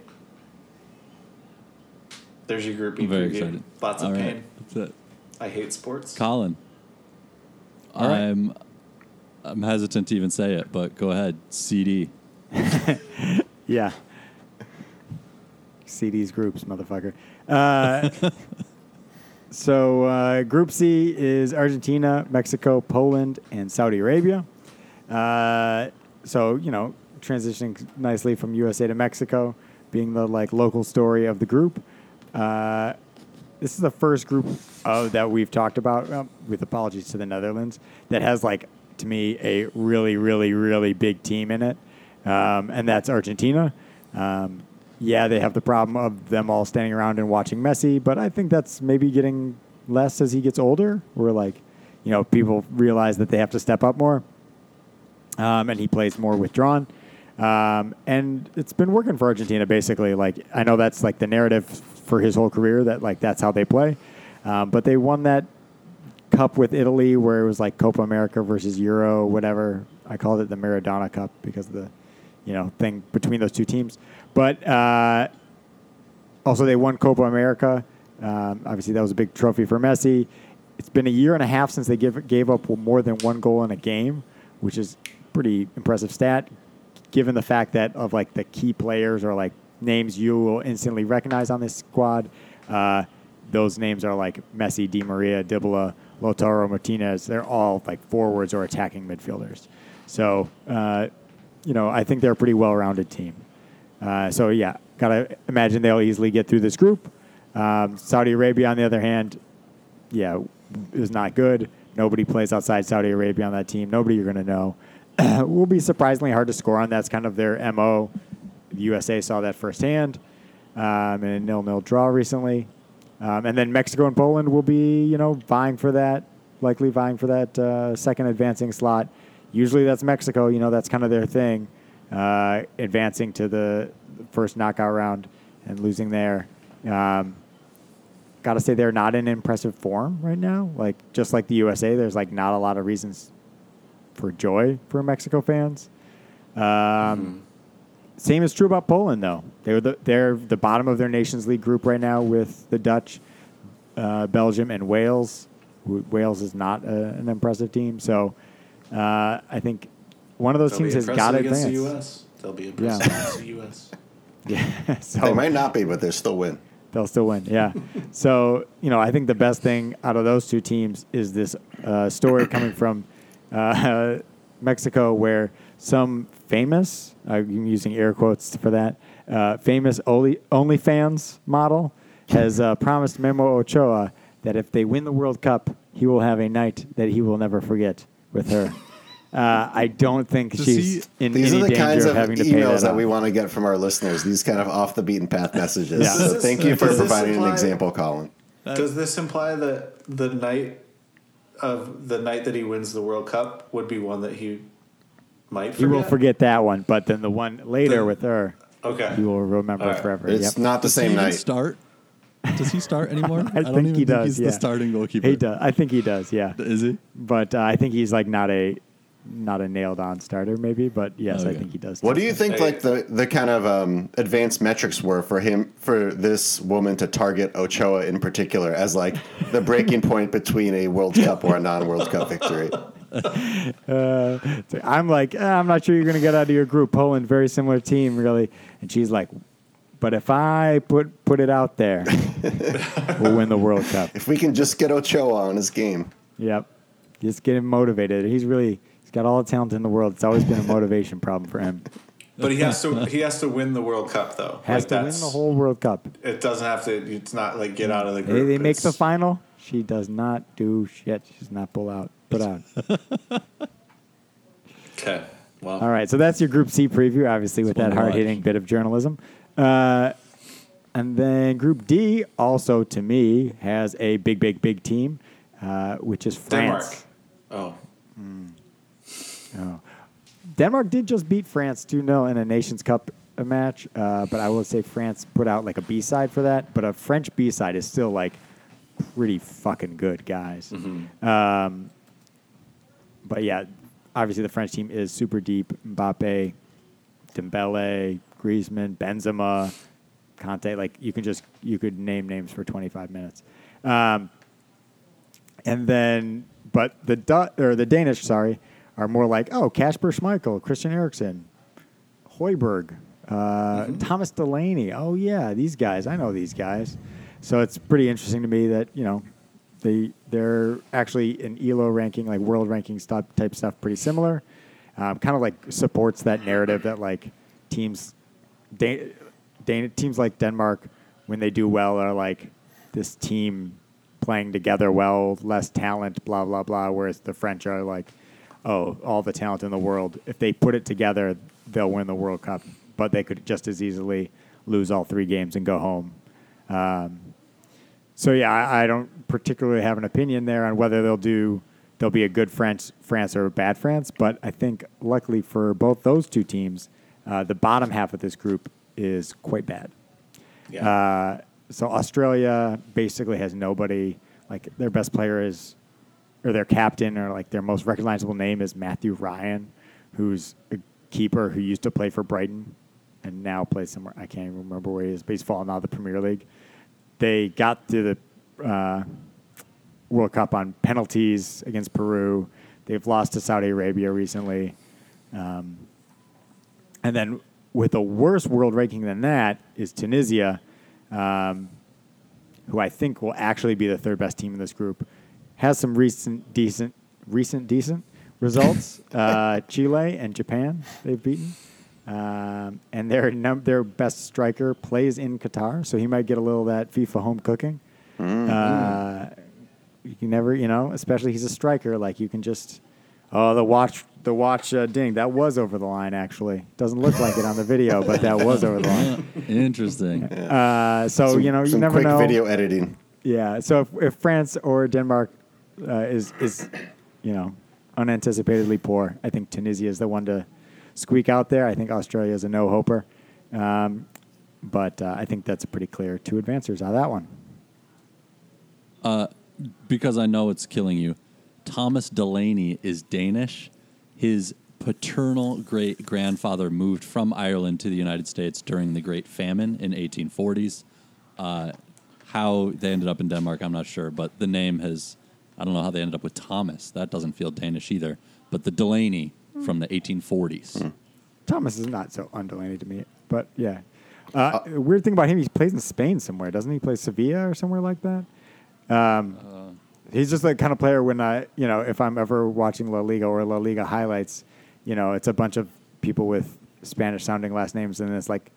There's your group B I'm very preview. excited. Lots of All right, pain. That's it. I hate sports. Colin. All right. I'm I'm hesitant to even say it, but go ahead. CD. Yeah. CD's groups, motherfucker. Uh, so, uh, Group C is Argentina, Mexico, Poland, and Saudi Arabia. Uh, so, you know, transitioning nicely from USA to Mexico, being the like local story of the group. Uh, this is the first group of, that we've talked about, well, with apologies to the Netherlands, that has like to me a really, really, really big team in it, um, and that's Argentina. Um, yeah, they have the problem of them all standing around and watching Messi, but I think that's maybe getting less as he gets older. Where like, you know, people realize that they have to step up more, um, and he plays more withdrawn. Um, and it's been working for Argentina basically. Like I know that's like the narrative for his whole career that like that's how they play. Um, but they won that cup with Italy where it was like Copa America versus Euro, whatever. I called it the Maradona Cup because of the you know thing between those two teams. But uh, also they won Copa America. Um, obviously that was a big trophy for Messi. It's been a year and a half since they give, gave up more than one goal in a game, which is pretty impressive stat given the fact that of like the key players or like names you will instantly recognize on this squad. Uh, those names are like Messi, Di Maria, Dybala, Lautaro Martinez. They're all like forwards or attacking midfielders. So, uh, you know, I think they're a pretty well-rounded team. Uh, so yeah, gotta imagine they'll easily get through this group. Um, Saudi Arabia, on the other hand, yeah, is not good. Nobody plays outside Saudi Arabia on that team. Nobody you're going to know. will be surprisingly hard to score on. That's kind of their mo. the USA saw that firsthand um, in a nil-nil draw recently. Um, and then Mexico and Poland will be, you know, vying for that, likely vying for that uh, second advancing slot. Usually that's Mexico, you know, that's kind of their thing, uh, advancing to the first knockout round and losing there. Um, Got to say they're not in impressive form right now. Like just like the USA, there's like not a lot of reasons for joy for Mexico fans. Um, Same is true about Poland, though. They're the they're the bottom of their Nations League group right now with the Dutch, uh, Belgium, and Wales. W- Wales is not a, an impressive team, so uh, I think one of those They'll teams has got to advance. the U.S. They'll be impressive against the U.S. Yeah, so They might not be, but they'll still win. They'll still win, yeah. so you know, I think the best thing out of those two teams is this uh, story coming from uh, Mexico, where some famous, I'm using air quotes for that, uh, famous only OnlyFans model has uh, promised Memo Ochoa that if they win the World Cup, he will have a night that he will never forget with her. Uh, I don't think Does she's he- in These any are the danger kinds of of having to pay emails that, that we want to get from our listeners. These kind of off the beaten path messages. Yeah. So this- thank you for does this providing an example, Colin. Does this imply that the night of the night that he wins the World Cup would be one that he might forget? He will forget that one, but then the one later The- with her, Okay. he will remember All right. forever. It's Yep. not the Does same even night. start? Does he start anymore? I don't think even he does, he's yeah. the starting goalkeeper. He does. I think he does. Yeah, Is he? but uh, I think he's like not a not a nailed on starter, maybe. But yes, I think he does. What do you think, Hey. like the the kind of um, advanced metrics were for him for this woman to target Ochoa in particular as like the breaking point between a World Cup or a non-World Cup victory? So I'm like, "Uh, I'm not sure you're going to get out of your group. Poland, very similar team, really. And she's like, but if I put put it out there, we'll win the World Cup. If we can just get Ochoa on his game, Yep, just get him motivated. He's really he's got all the talent in the world. It's always been a motivation problem for him. But he has to he has to win the World Cup though. Has Like, to win that's- the whole World Cup. It doesn't have to. It's not like get out of the They, group. they make the final. She does not do shit. She does not pull out. Put out. Okay. Well. All right, so that's your Group C preview, obviously, with that hard hitting bit of journalism. Uh, and then Group D, also to me, has a big, big, big team, uh, which is Denmark. France. Oh. Oh. Denmark did just beat France 2 0 in a Nations Cup uh, match, uh, but I will say France put out like a B side for that. But a French B side is still like pretty fucking good, guys. Um, but yeah, obviously the French team is super deep. Mbappe, Dembele, Griezmann, Benzema, Kanté. Like you can just you could name names for 25 minutes. Um, and then, but the Du- or the Danish, sorry, are more like oh Kasper Schmeichel, Christian Eriksen, Højbjerg, uh, Thomas Delaney. Oh yeah, these guys. I know these guys. So it's pretty interesting to me that you know they they're actually in ELO ranking, like world ranking stuff type stuff, pretty similar. Um, kind of like supports that narrative that like teams, Dan- Dan- teams like Denmark, when they do well, are like this team playing together well, less talent, blah blah blah. Whereas the French are like, oh, all the talent in the world. If they put it together, they'll win the World Cup. But they could just as easily lose all three games and go home. Um, so yeah, I, I don't particularly have an opinion there on whether they'll do they'll be a good France France or a bad France. But I think luckily for both those two teams, uh, the bottom half of this group is quite bad. Yeah. Uh, so Australia basically has nobody. Like their best player is, or their captain, or like their most recognizable name is Mathew Ryan, who's a keeper who used to play for Brighton and now plays somewhere. I can't even remember where he is, but he's fallen out of the Premier League. They got to the uh, World Cup on penalties against Peru. They've lost to Saudi Arabia recently. Um, and then with a worse world ranking than that is Tunisia, um, who I think will actually be the third best team in this group. Has some recent decent, recent decent results. uh, Chile and Japan they've beaten, um, and their num- their best striker plays in Qatar, so he might get a little of that FIFA home cooking. Uh, you never, you know, especially he's a striker. Like you can just Oh, the watch, the watch uh, ding. That was over the line. Actually, doesn't look like it on the video, but that was over the line. Interesting. Uh, so Some- you know, you some never quick know. video editing. Yeah. So if, if France or Denmark uh, is is you know unanticipatedly poor, I think Tunisia is the one to squeak out there. I think Australia is a no hoper, um, but uh, I think that's pretty clear two advancers out of that one. because I know it's killing you. Thomas Delaney is Danish. His paternal great grandfather moved from Ireland to the United States during the Great Famine in 1840s. Uh, how they ended up in Denmark, I'm not sure, but the name has. I don't know how they ended up with Thomas. That doesn't feel Danish either. But the Delaney from the 1840s. Thomas is not so undelaney to me, but yeah. Uh, weird thing about him, he plays in Spain somewhere, doesn't he? Play Sevilla or somewhere like that. Um, he's just the kind of player when I, you know, if I'm ever watching La Liga or La Liga highlights, you know, it's a bunch of people with Spanish sounding last names, and it's like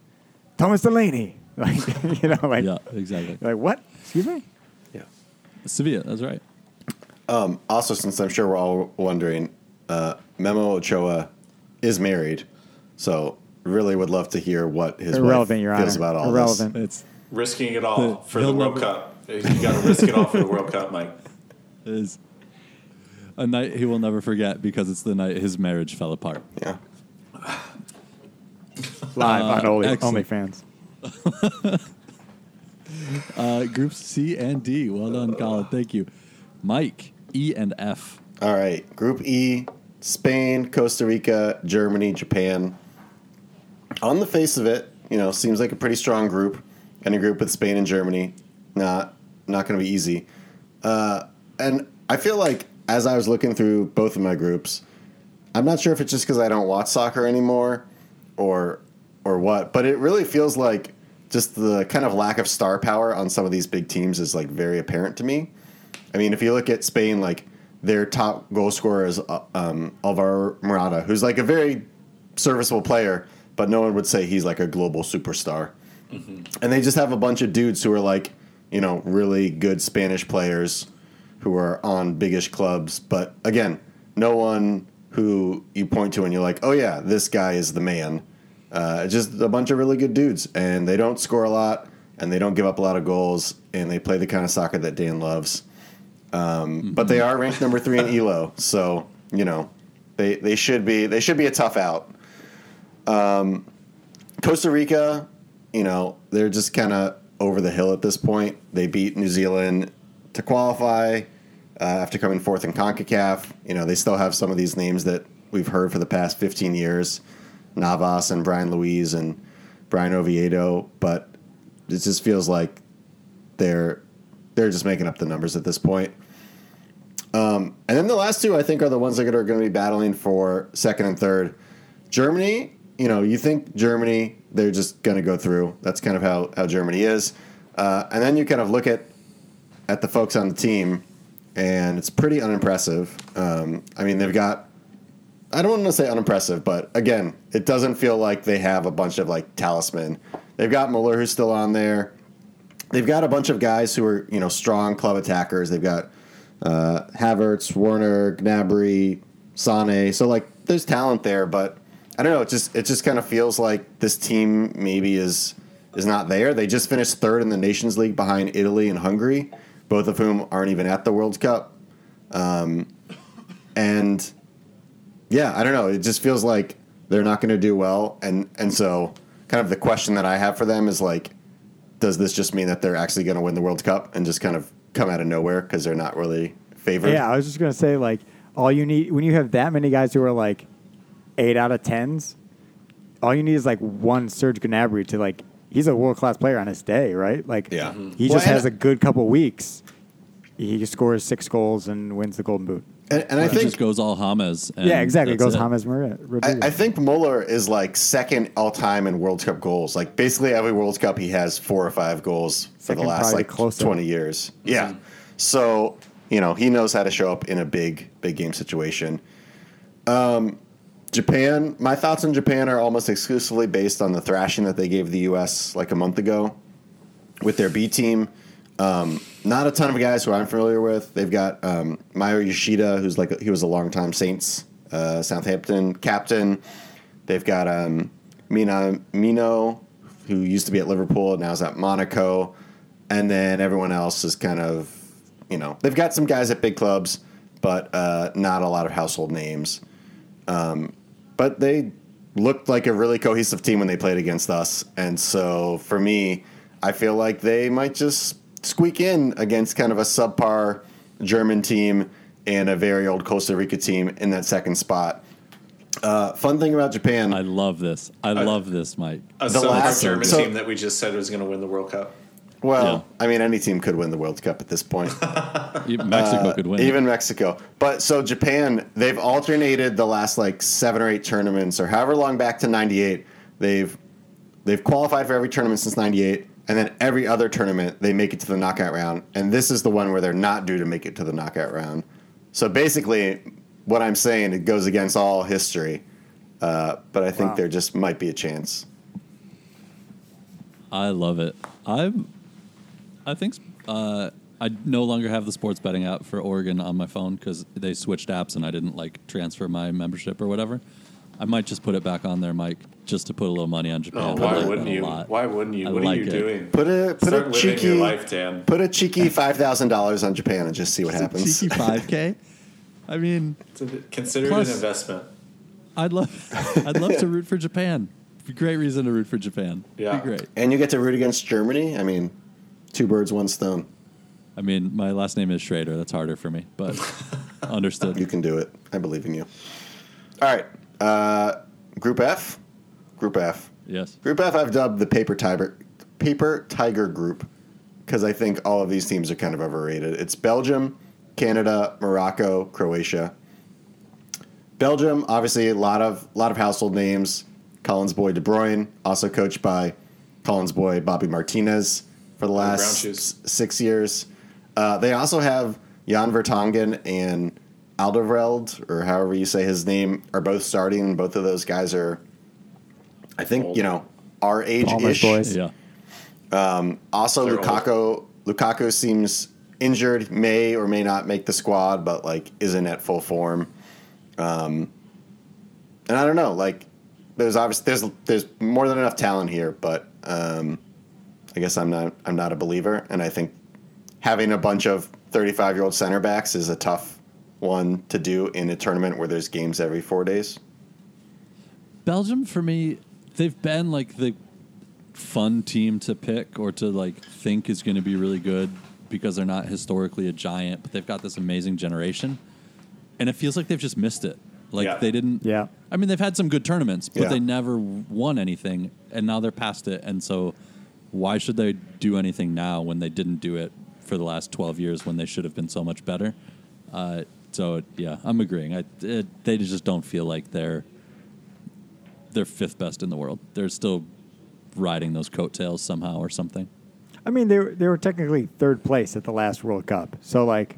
Thomas Delaney, like you know, like Yeah, exactly. like what? Excuse me. Yeah. Sevilla, that's right. Also, since I'm sure we're all wondering, uh, Memo Ochoa is married, so really would love to hear what his Irrelevant, wife Your feels Honor. about all Irrelevant. It's Risking it all The- for the World Cup. You got to risk it all for the World Cup, Mike. is a night he will never forget because it's the night his marriage fell apart. Yeah. Live on Only, excellent. OnlyFans. Uh, groups C and D. Well done, Colin. Thank you. Mike, E and F. All right. Group E: Spain, Costa Rica, Germany, Japan. On the face of it, you know, seems like a pretty strong group, and a group with Spain and Germany. Not not going to be easy. Uh, and I feel like as I was looking through both of my groups, I'm not sure if it's just because I don't watch soccer anymore, or or what, but it really feels like just the kind of lack of star power on some of these big teams is like very apparent to me. I mean, if you look at Spain, like their top goal scorer is uh, um, Alvaro Morata, who's like a very serviceable player, but no one would say he's like a global superstar. And they just have a bunch of dudes who are like, you know, really good Spanish players who are on biggish clubs. But again, no one who you point to and you're like, oh yeah, this guy is the man. Uh, just a bunch of really good dudes, and they don't score a lot, and they don't give up a lot of goals, and they play the kind of soccer that Dan loves. Um, But they are ranked number three in Elo, so you know they they should be they should be a tough out. Um, Costa Rica, you know, they're just kind of over the hill at this point. They beat New Zealand to qualify uh, after coming fourth in CONCACAF. You know, they still have some of these names that we've heard for the past 15 years Navas and Bryan Ruiz and Bryan Oviedo, but it just feels like they're they're just making up the numbers at this point. Um, and then the last two, I think, are the ones that are going to be battling for second and third. Germany, you know, you think Germany, they're just going to go through. That's kind of how, how Germany is. Uh, and then you kind of look at at the folks on the team, and it's pretty unimpressive. Um, I mean, they've got. I don't want to say unimpressive, but again, it doesn't feel like they have a bunch of like talisman. They've got Muller who's still on there. They've got a bunch of guys who are you know strong club attackers. They've got uh, Havertz, Werner, Gnabry, Sane. So like, there's talent there, but I don't know. It just it just kind of feels like this team maybe is is not there. They just finished third in the Nations League behind Italy and Hungary, both of whom aren't even at the World Cup. Um, and yeah, I don't know. It just feels like they're not going to do well, and and so kind of the question that I have for them is like, does this just mean that they're actually going to win the World Cup and just kind of come out of nowhere because they're not really favored? Yeah, I was just gonna say like all you need when you have that many guys who are like eight out of tens, all you need is like one Serge Gnabry to like he's a world class player on his day, right? Like Yeah. Mm-hmm. he Well, just has a good couple weeks. He scores six goals and wins the Golden Boot. And, and I It think just goes all Hamas. and yeah, exactly. It goes James Maria. I, Rodriguez. I think Muller is like second all time in World Cup goals. Like basically every World Cup, he has four or five goals for the last like closer. twenty years. Yeah, so you know he knows how to show up in a big big game situation. Um, Japan. My thoughts on Japan are almost exclusively based on the thrashing that they gave the U.S. like a month ago with their B team. Um, not a ton of guys who I'm familiar with. They've got um, Maya Yoshida, who's like he was a longtime Saints uh, Southampton captain. They've got um, Mina Mino, who used to be at Liverpool, now is at Monaco, and then everyone else is kind of, you know, they've got some guys at big clubs, but uh, not a lot of household names. Um, but they looked like a really cohesive team when they played against us, and so for me, I feel like they might just squeak in against kind of a subpar German team and a very old Costa Rica team in that second spot. Uh, fun thing about Japan, I love this. I love this, Mike. A The last- German so- team that we just said was going to win the World Cup. well, I mean, any team could win the World Cup at this point. E- Mexico could win. Uh, Even Mexico. But so Japan, they've alternated the last like seven or eight tournaments, or however long back to '98. They've they've qualified for every tournament since '98, and then every other tournament they make it to the knockout round. And this is the one where they're not due to make it to the knockout round. So basically, what I'm saying it goes against all history. Uh, but I think Wow. there just might be a chance. I love it. I'm. I think uh, I no longer have the sports betting app for Oregon on my phone because they switched apps and I didn't like transfer my membership or whatever. I might just put it back on there, Mike, just to put a little money on Japan. Oh, why like wouldn't that a you? lot. Why wouldn't you? I what like are you it. doing? Put a put Start a cheeky your life, Dan. put a cheeky five thousand dollars on Japan and just see what happens. Cheeky five k. I mean, Consider Plus- it an investment. I'd love, I'd love to root for Japan. Great reason to root for Japan. Yeah. Be great. And you get to root against Germany. I mean, two birds, one stone. I mean, my last name is Schrader. That's harder for me, but understood. You can do it. I believe in you. All right. Uh, group F. Group F. yes. Group F. I've dubbed the paper tiger, paper tiger group because I think all of these teams are kind of overrated. It's Belgium, Canada, Morocco, Croatia. Belgium, obviously, a lot of lot of household names. Collins boy De Bruyne, also coached by Collins boy Bobby Martinez for the last s- six years. Uh, they also have Jan Vertonghen and Alderweireld, or however you say his name, are both starting. Both of those guys are, I think, Old. you know, our age Palmer's ish. boys. Yeah. Also, They're Lukaku Lukaku seems injured, may or may not make the squad, but like isn't at full form. Um, and I don't know, like there's obviously there's there's more than enough talent here, but um, I guess I'm not I'm not a believer, and I think having a bunch of 35 year old center backs is a tough one to do in a tournament where there's games every four days. Belgium for me, they've been like the fun team to pick or to like think is going to be really good because they're not historically a giant, but they've got this amazing generation, and it feels like they've just missed it. Like Yeah. they didn't. Yeah. I mean, they've had some good tournaments, but Yeah. they never won anything, and now they're past it. And so, why should they do anything now when they didn't do it for the last twelve years when they should have been so much better? Uh, so yeah, I'm agreeing. I, it, they just don't feel like they're they're fifth best in the world. They're still riding those coattails somehow or something. I mean, they were, they were technically third place at the last World Cup. So like,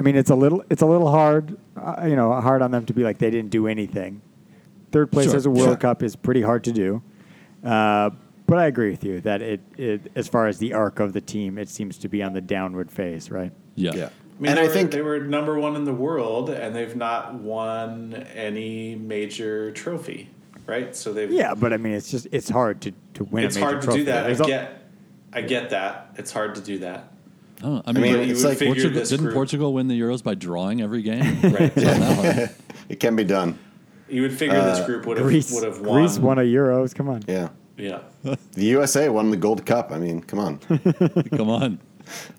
I mean, it's a little it's a little hard, uh, you know, hard on them to be like they didn't do anything. Third place Sure, as a World sure. Cup is pretty hard to do. Uh, but I agree with you that it, it as far as the arc of the team, it seems to be on the downward phase, right? Yeah. Yeah. I mean, and they I were, think they were number one in the world, and they've not won any major trophy, right? So they've Yeah, but I mean, it's just it's hard to to win. It's a major hard to trophy. do that. I get, I get that. It's hard to do that. Oh, I mean, mean, it's it's like- like Portugal, didn't group- Portugal win the Euros by drawing every game? Right. It's not that hard. it can be done. You would figure Uh, this group would have Greece, would have won. Greece won a Euros. Come on. Yeah. Yeah. The USA won the Gold Cup. I mean, come on. Come on.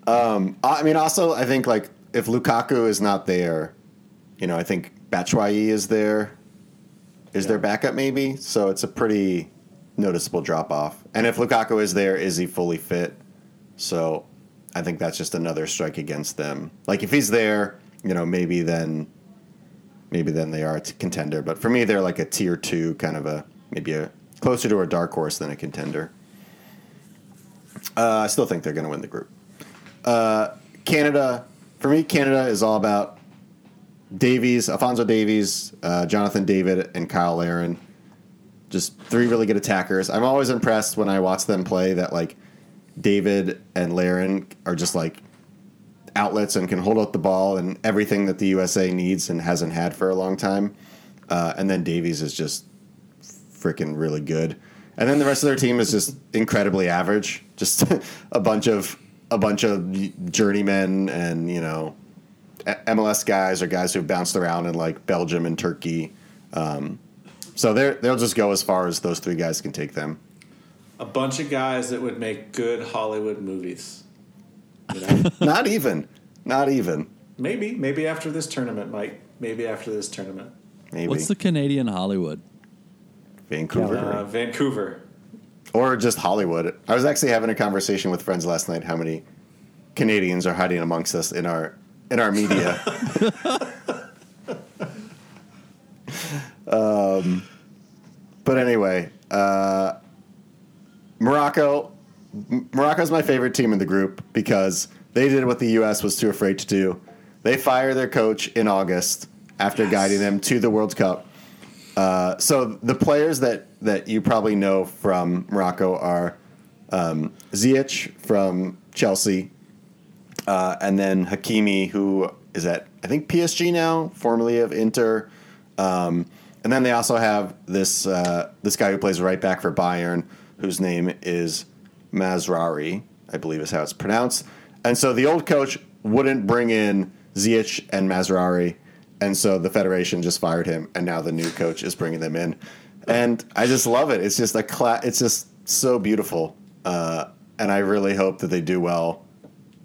I mean, also, I think like if Lukaku is not there, you know, I think Batshuayi is there. Is their backup maybe? So it's a pretty noticeable drop off. And if Lukaku is there, is he fully fit? So I think that's just another strike against them. Like if he's there, you know, maybe then maybe then they are a t- contender. But for me, they're like a tier two kind of a maybe a closer to a dark horse than a contender. Uh, I still think they're going to win the group. Uh, Canada, for me, Canada is all about Davies, Alphonso Davies, uh, Jonathan David, and Cyle Larin. Just three really good attackers. I'm always impressed when I watch them play that like David and Larin are just like outlets and can hold up the ball and everything that the USA needs and hasn't had for a long time. Uh, and then Davies is just freaking really good. And then the rest of their team is just incredibly average. Just a bunch of a bunch of journeymen and you know MLS guys or guys who've bounced around in like Belgium and Turkey. Um, so they they'll just go as far as those three guys can take them. A bunch of guys that would make good Hollywood movies. You know? Not even, not even. maybe, maybe after this tournament, Mike. Maybe after this tournament. Maybe What's the Canadian Hollywood? Vancouver Uh, Vancouver. Or just Hollywood. I was actually having a conversation with friends last night. How many Canadians are hiding amongst us in our in our media? um, but anyway, uh, Morocco. Morocco's my favorite team in the group because they did what the U.S. was too afraid to do. They fire their coach in August after guiding them to the World Cup. Uh, so the players that, that you probably know from Morocco are um, Ziyech from Chelsea, uh, and then Hakimi, who is at I think PSG now, formerly of Inter. Um, and then they also have this uh, this guy who plays right back for Bayern, whose name is Mazraoui, I believe is how it's pronounced. And so the old coach wouldn't bring in Ziyech and Mazraoui, and so the federation just fired him, and now the new coach is bringing them in. And I just love it. It's just a cla- It's just so beautiful, uh, and I really hope that they do well.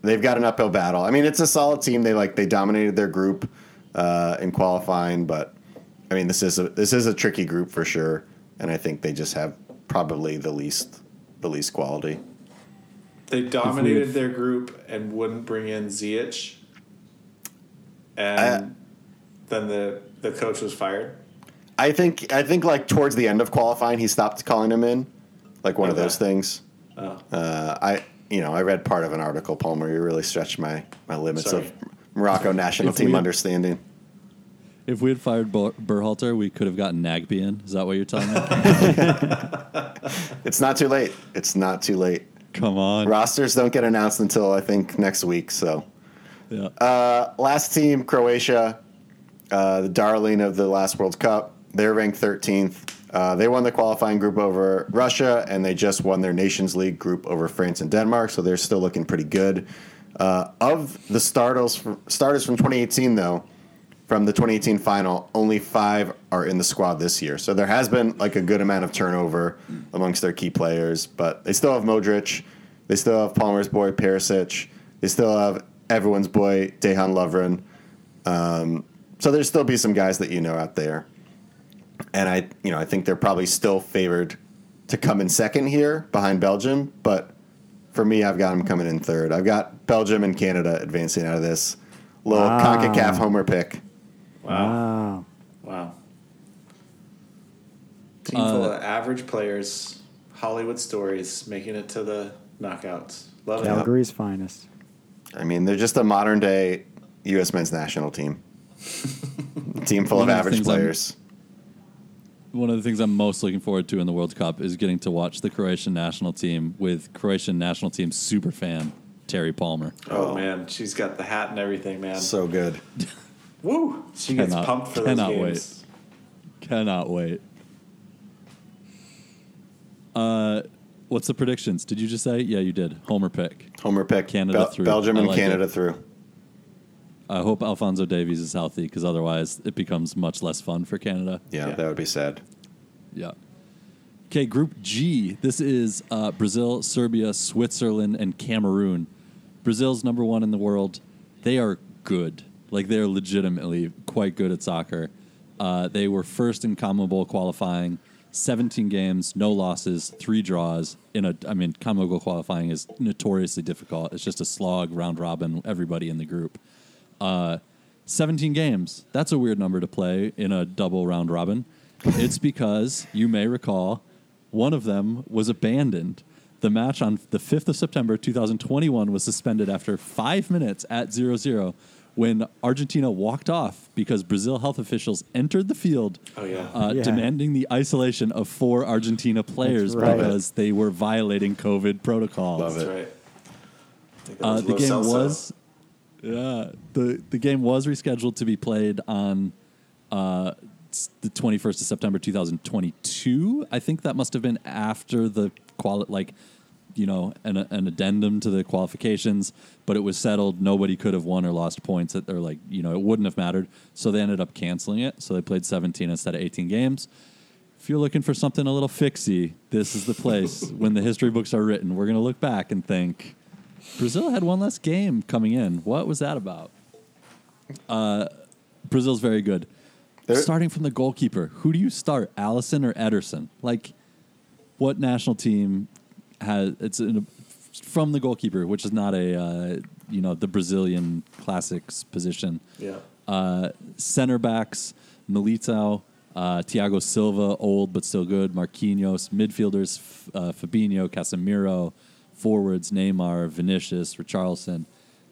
They've got an uphill battle. I mean, it's a solid team. They like they dominated their group uh, in qualifying, but I mean, this is a this is a tricky group for sure, and I think they just have probably the least the least quality. They dominated their group and wouldn't bring in Ziyech. And then the, the coach was fired. I think I think like towards the end of qualifying, he stopped calling him in, like one of those things. Oh. Uh, I you know I read part of an article, Palmer. You really stretched my my limits Sorry. of Morocco national If team we- understanding. If we had fired Berhalter, we could have gotten Nagbe in. Is that what you're telling me? It's not too late. It's not too late. Come on. Rosters don't get announced until I think next week. So Yeah. uh, last team, Croatia, uh, the darling of the last World Cup. They're ranked 13th. Uh, they won the qualifying group over Russia, and they just won their Nations League group over France and Denmark. So they're still looking pretty good. Uh, of the starters, starters from 2018, though, from the 2018 final, only five are in the squad this year. So there has been like a good amount of turnover amongst their key players, but they still have Modric, they still have Palmer's boy Perisic, they still have everyone's boy Dejan Lovren. Um, so there'll still be some guys that you know out there, and I, you know, I think they're probably still favored to come in second here behind Belgium, but for me, I've got them coming in third. I've got Belgium and Canada advancing out of this little Wow. Concacaf homer pick. Wow. Wow. Wow. Team full of uh, average players, Hollywood stories, making it to the knockouts. Love it. Calgary's finest. I mean, they're just a modern day U.S. men's national team. team full of of average things I'm- players. One of the things I'm most looking forward to in the World Cup is getting to watch the Croatian national team with Croatian national team super fan Terry Palmer. Oh, Oh. man, she's got the hat and everything, man. So good. Woo! She gets Cannot- pumped for those cannot games. Cannot wait. Uh, what's the predictions? Did you just say? Yeah, you did. Homer pick. Homer pick. Canada Bel- through. Belgium I and like Canada it. through. I hope Alphonso Davies is healthy because otherwise it becomes much less fun for Canada. Yeah, Yeah. that would be sad. Yeah. Okay, Group G. This is uh, Brazil, Serbia, Switzerland, and Cameroon. Brazil's number one in the world. They are good. Like they are legitimately quite good at soccer. Uh, they were first in CONMEBOL qualifying, 17 games, no losses, three draws. In a, I mean, CONMEBOL qualifying is notoriously difficult. It's just a slog, round robin, everybody in the group. Uh, 17 games. That's a weird number to play in a double round robin. It's because you may recall one of them was abandoned. The match on the 5th of September 2021 was suspended after five minutes at 0 0 when Argentina walked off because Brazil health officials entered the field Oh, yeah. uh, Yeah. demanding the isolation of four Argentina players right. because they were violating COVID protocols. Love That's it. right. I think that Uh, the game Celso. was, yeah, the the game was rescheduled to be played on uh, the twenty first of September, two thousand twenty two. I think that must have been after the quali- like, you know, an an addendum to the qualifications, but it was settled. Nobody could have won or lost points. That they're like, you know, it wouldn't have mattered. So they ended up canceling it. So they played seventeen instead of eighteen games. If you're looking for something a little fixy, this is the place. when the history books are written, we're going to look back and think Brazil had one less game coming in. What was that about? Uh, Brazil's very good. They're- Starting from the goalkeeper, who do you start, Alisson or Ederson? Like, what national team has it's in a, from the goalkeeper, which is not a uh, you know the Brazilian classics position Yeah. uh, center backs, Militao, uh, Thiago Silva, old but still good, Marquinhos, midfielders, uh, Fabinho, Casemiro, forwards, Neymar, Vinicius, Richarlison.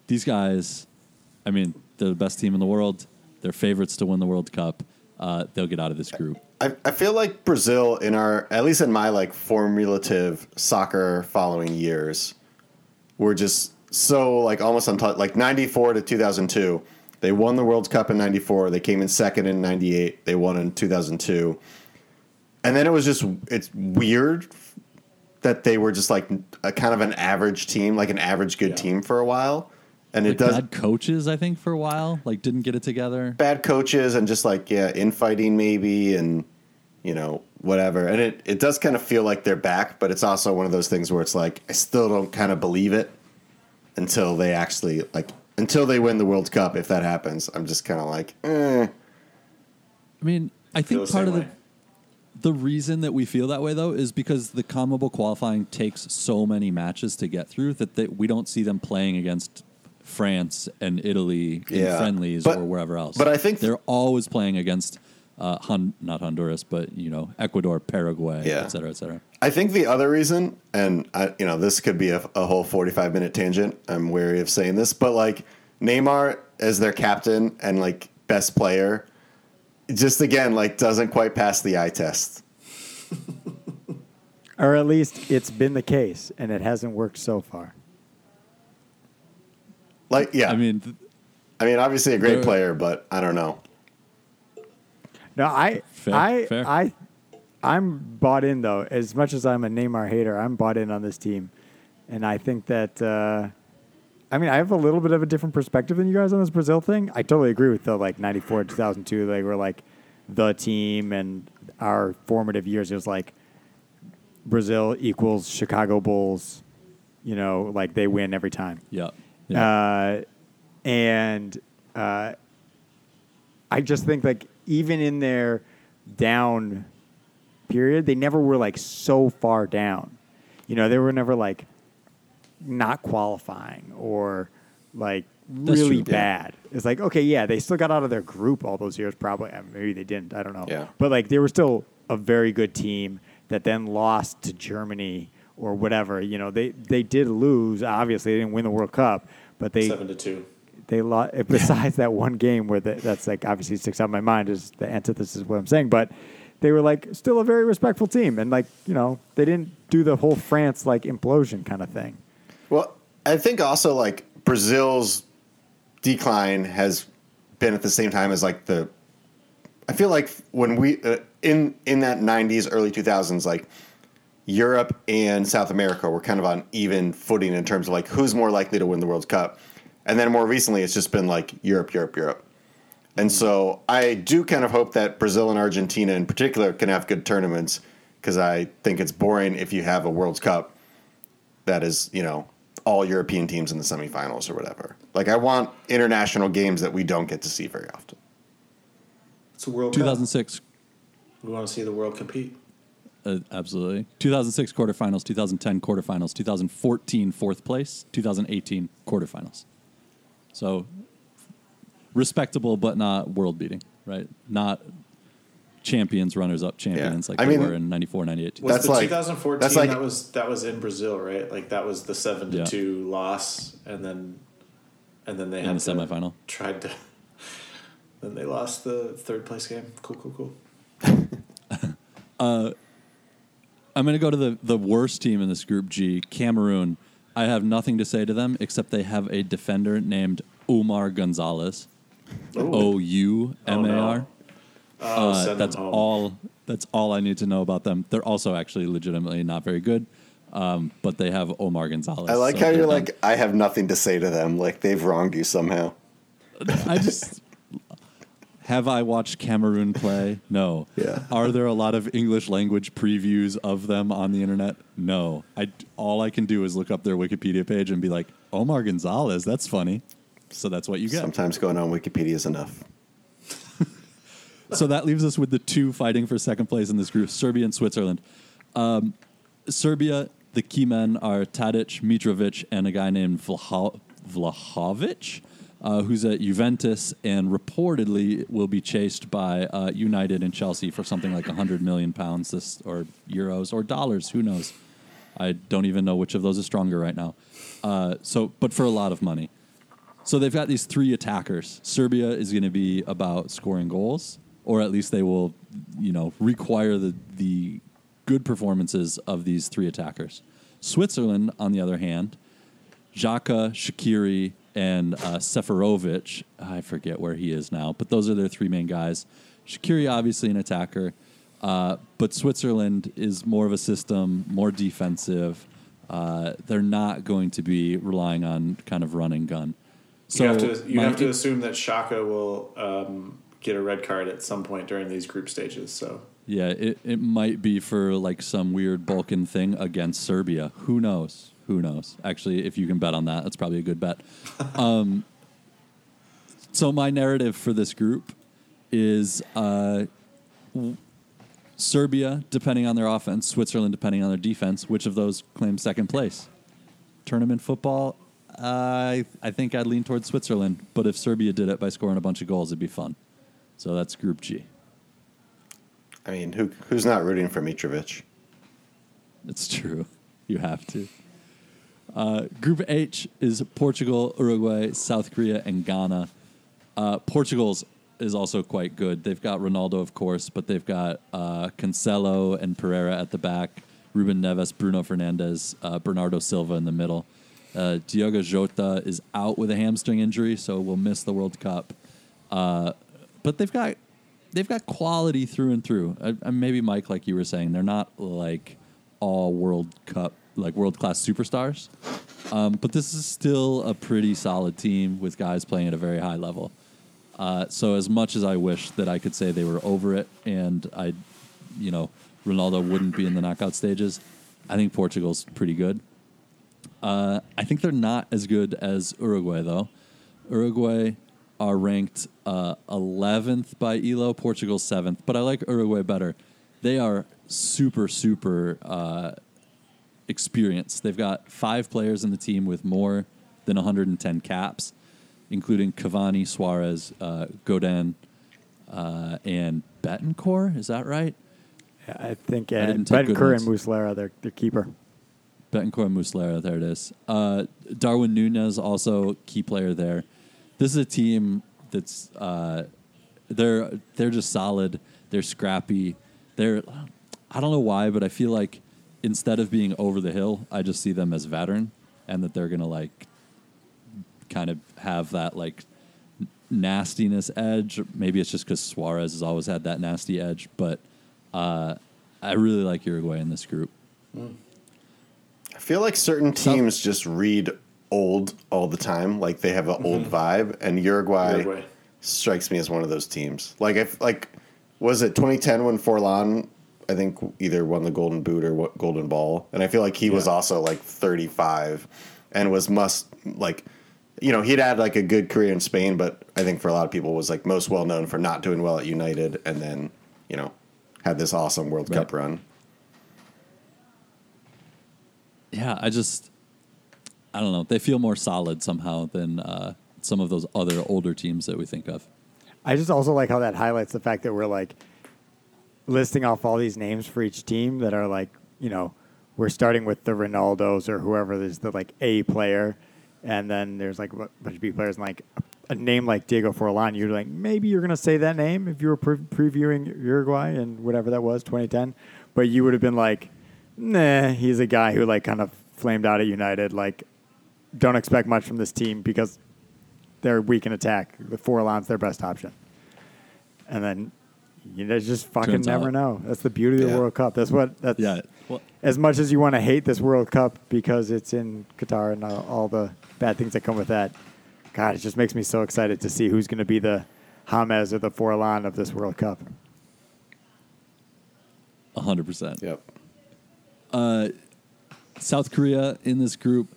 These guys, I mean, they're the best team in the world. They're favorites to win the World Cup. Uh, they'll get out of this group. I, I feel like Brazil in our at least in my like formulative soccer following years were just so like almost untouched like 94 to 2002 they won the World Cup in 94 they came in second in 98 they won in 2002 and then it was just it's weird that they were just like a kind of an average team like an average good Yeah. team for a while and Like it does bad coaches, I think, for a while, like didn't get it together. bad coaches and just like yeah infighting maybe and you know whatever and it, it does kind of feel like they're back but it's also one of those things where it's like i still don't kind of believe it until they actually like until they win the world cup if that happens i'm just kind of like eh. I mean, I think part same of the way. The reason that we feel that way, though, is because the CONMEBOL qualifying takes so many matches to get through that they, we don't see them playing against France and Italy in Yeah. friendlies But- or wherever else. but I think- they're always playing against uh, Hon- not Honduras, but you know Ecuador, Paraguay, Yeah. et cetera, et cetera. i think the other reason and I, you know this could be a, a whole 45 minute tangent i'm wary of saying this but like neymar as their captain and like best player just again like doesn't quite pass the eye test Or at least it's been the case, and it hasn't worked so far. like yeah I mean, th- I mean, obviously a great They're- player, but I don't know. No, I, Fair, I, fair. I, I'm bought in though. As much as I'm a Neymar hater, I'm bought in on this team, and I think that. Uh, I mean, I have a little bit of a different perspective than you guys on this Brazil thing. I totally agree with the like '94, 2002. They were like the team, and our formative years. It was like Brazil equals Chicago Bulls. You know, like they win every time. yeah, yeah. Uh, and uh, I just think like even in their down period, they never were like so far down. You know, they were never like not qualifying or like That's really true. Yeah. bad. It's like okay, yeah, they still got out of their group all those years. Probably uh, maybe they didn't. I don't know. Yeah. but like they were still a very good team that then lost to Germany or whatever. You know, they they did lose. Obviously, they didn't win the World Cup, but they Seven to two. they lost. Besides that one game where the, that's like obviously sticks out in my mind is the antithesis of what I'm saying, but they were like still a very respectful team, and like you know they didn't do the whole France like implosion kind of thing. Well, I think also like Brazil's decline has been at the same time as like the. I feel like when we uh, in in that '90s, early 2000s, like Europe and South America were kind of on even footing in terms of like who's more likely to win the World Cup, and then more recently, it's just been like Europe, Europe, Europe. And so I do kind of hope that Brazil and Argentina in particular can have good tournaments because I think it's boring if you have a World Cup that is, you know, all European teams in the semifinals or whatever. Like I want international games that we don't get to see very often. It's a World Cup. 2006 We want to see the world compete. Uh, absolutely. 2006 quarterfinals, 2010 quarterfinals, 2014 fourth place, 2018 quarterfinals. So respectable, but not world beating, right? Not champions, runners up champions like I they mean- were in 94, 98. Was That's the like- 2014 that's like- that was that was in Brazil, right? Like that was the seven to Yeah. two loss, and then and then they in had the to- semifinal. Tried to. Then they lost the third place game. Cool, cool, cool. Uh, I'm going to go to the, the worst team in this group G, Cameroon. I have nothing to say to them except they have a defender named Oumar Gonzalez. O U M A R. Oh, Oh, Uh, That's all. That's all I need to know about them. They're also actually legitimately not very good, um, but they have Omar Gonzalez. I like so how you're like, I have nothing to say to them. Like they've wronged you somehow. I just have I watched Cameroon play? No. Yeah. Are there a lot of English language previews of them on the internet? No. I all I can do is look up their Wikipedia page and be like, Omar Gonzalez, that's funny. So that's what you get. Sometimes going on Wikipedia is enough. So that leaves us with the two fighting for second place in this group, Serbia and Switzerland. Um, Serbia, the key men are Tadic, Mitrovic, and a guy named Vlaho- Vlahovic, uh, who's at Juventus and reportedly will be chased by uh, United and Chelsea for something like 100 million pounds this, or euros or dollars. Who knows? I don't even know which of those is stronger right now. Uh, so, but for a lot of money. So they've got these three attackers. Serbia is going to be about scoring goals, or at least they will, you know, require the the good performances of these three attackers. Switzerland, on the other hand, Xhaka, Shaqiri, and uh, Seferovic. I forget where he is now, but those are their three main guys. Shaqiri, obviously an attacker, uh, but Switzerland is more of a system, more defensive. Uh, they're not going to be relying on kind of run and gun. So you have to you have to assume that Xhaka will um, get a red card at some point during these group stages. So Yeah, it, it might be for like some weird Balkan thing against Serbia. Who knows? Who knows? Actually, if you can bet on that, that's probably a good bet. um, so my narrative for this group is uh, w- Serbia, depending on their offense, Switzerland, depending on their defense. Which of those claims second place? Tournament football, I I think I'd lean towards Switzerland. But if Serbia did it by scoring a bunch of goals, it'd be fun. So that's Group G. I mean, who who's not rooting for Mitrovic? It's true. You have to. Uh, group H is Portugal, Uruguay, South Korea, and Ghana. Uh, Portugal's is also quite good. They've got Ronaldo, of course, but they've got uh, Cancelo and Pereira at the back, Ruben Neves, Bruno Fernandes, uh, Bernardo Silva in the middle. Uh, Diogo Jota is out with a hamstring injury, so we'll miss the World Cup. But they've got they've got quality through and through. Uh, maybe Mike, like you were saying, they're not like all World Cup like world class superstars. Um, but this is still a pretty solid team with guys playing at a very high level. Uh, so as much as I wish that I could say they were over it and I, you know, Ronaldo wouldn't be in the knockout stages, I think Portugal's pretty good. Uh, I think they're not as good as Uruguay though. Uruguay are ranked uh, 11th by Elo, Portugal 7th, but I like Uruguay better. They are super, super uh, experienced. They've got five players in the team with more than 110 caps, including Cavani, Suarez, uh, Godin, uh, and Betancourt. Is that right? I think I take good Betancourt and. Muslera, their, their keeper. Betancourt and Muslera, there it is. Uh, Darwin Nunez, also key player there. This is a team that's uh, they're they're just solid. They're scrappy. They're I don't know why, but I feel like instead of being over the hill, I just see them as veteran, and that they're gonna like kind of have that like nastiness edge. Maybe it's just because Suarez has always had that nasty edge, but uh, I really like Uruguay in this group. I feel like certain teams just read old all the time. Like they have an mm-hmm. old vibe, and Uruguay, Uruguay. strikes me as one of those teams. Like if like was it 2010 when Forlan I think either won the Golden Boot or what Golden Ball, and I feel like he was also like 35 and was must like. You know, he'd had like a good career in Spain, but I think for a lot of people was like most well known for not doing well at United, and then you know had this awesome World Right. Cup run. yeah, I just I don't know. They feel more solid somehow than uh, some of those other older teams that we think of. I just also like how that highlights the fact that we're like listing off all these names for each team that are like, you know, we're starting with the Ronaldos or whoever is the like A player, and then there's like a bunch of B players, and like a name like Diego Forlan, you're like maybe you're gonna say that name if you were pre- previewing Uruguay and whatever that was, 2010, but you would have been like, nah, he's a guy who like kind of flamed out at United. Like, don't expect much from this team because they're weak in attack. The four line's their best option, and then. You know, just fucking Turns never out- know. That's the beauty of the Yeah. World Cup. That's what. That's Yeah. Well, as much as you want to hate this World Cup because it's in Qatar and all, all the bad things that come with that, God, it just makes me so excited to see who's going to be the James or the Forlan of this World Cup. 100%. Yep. Uh, South Korea in this group,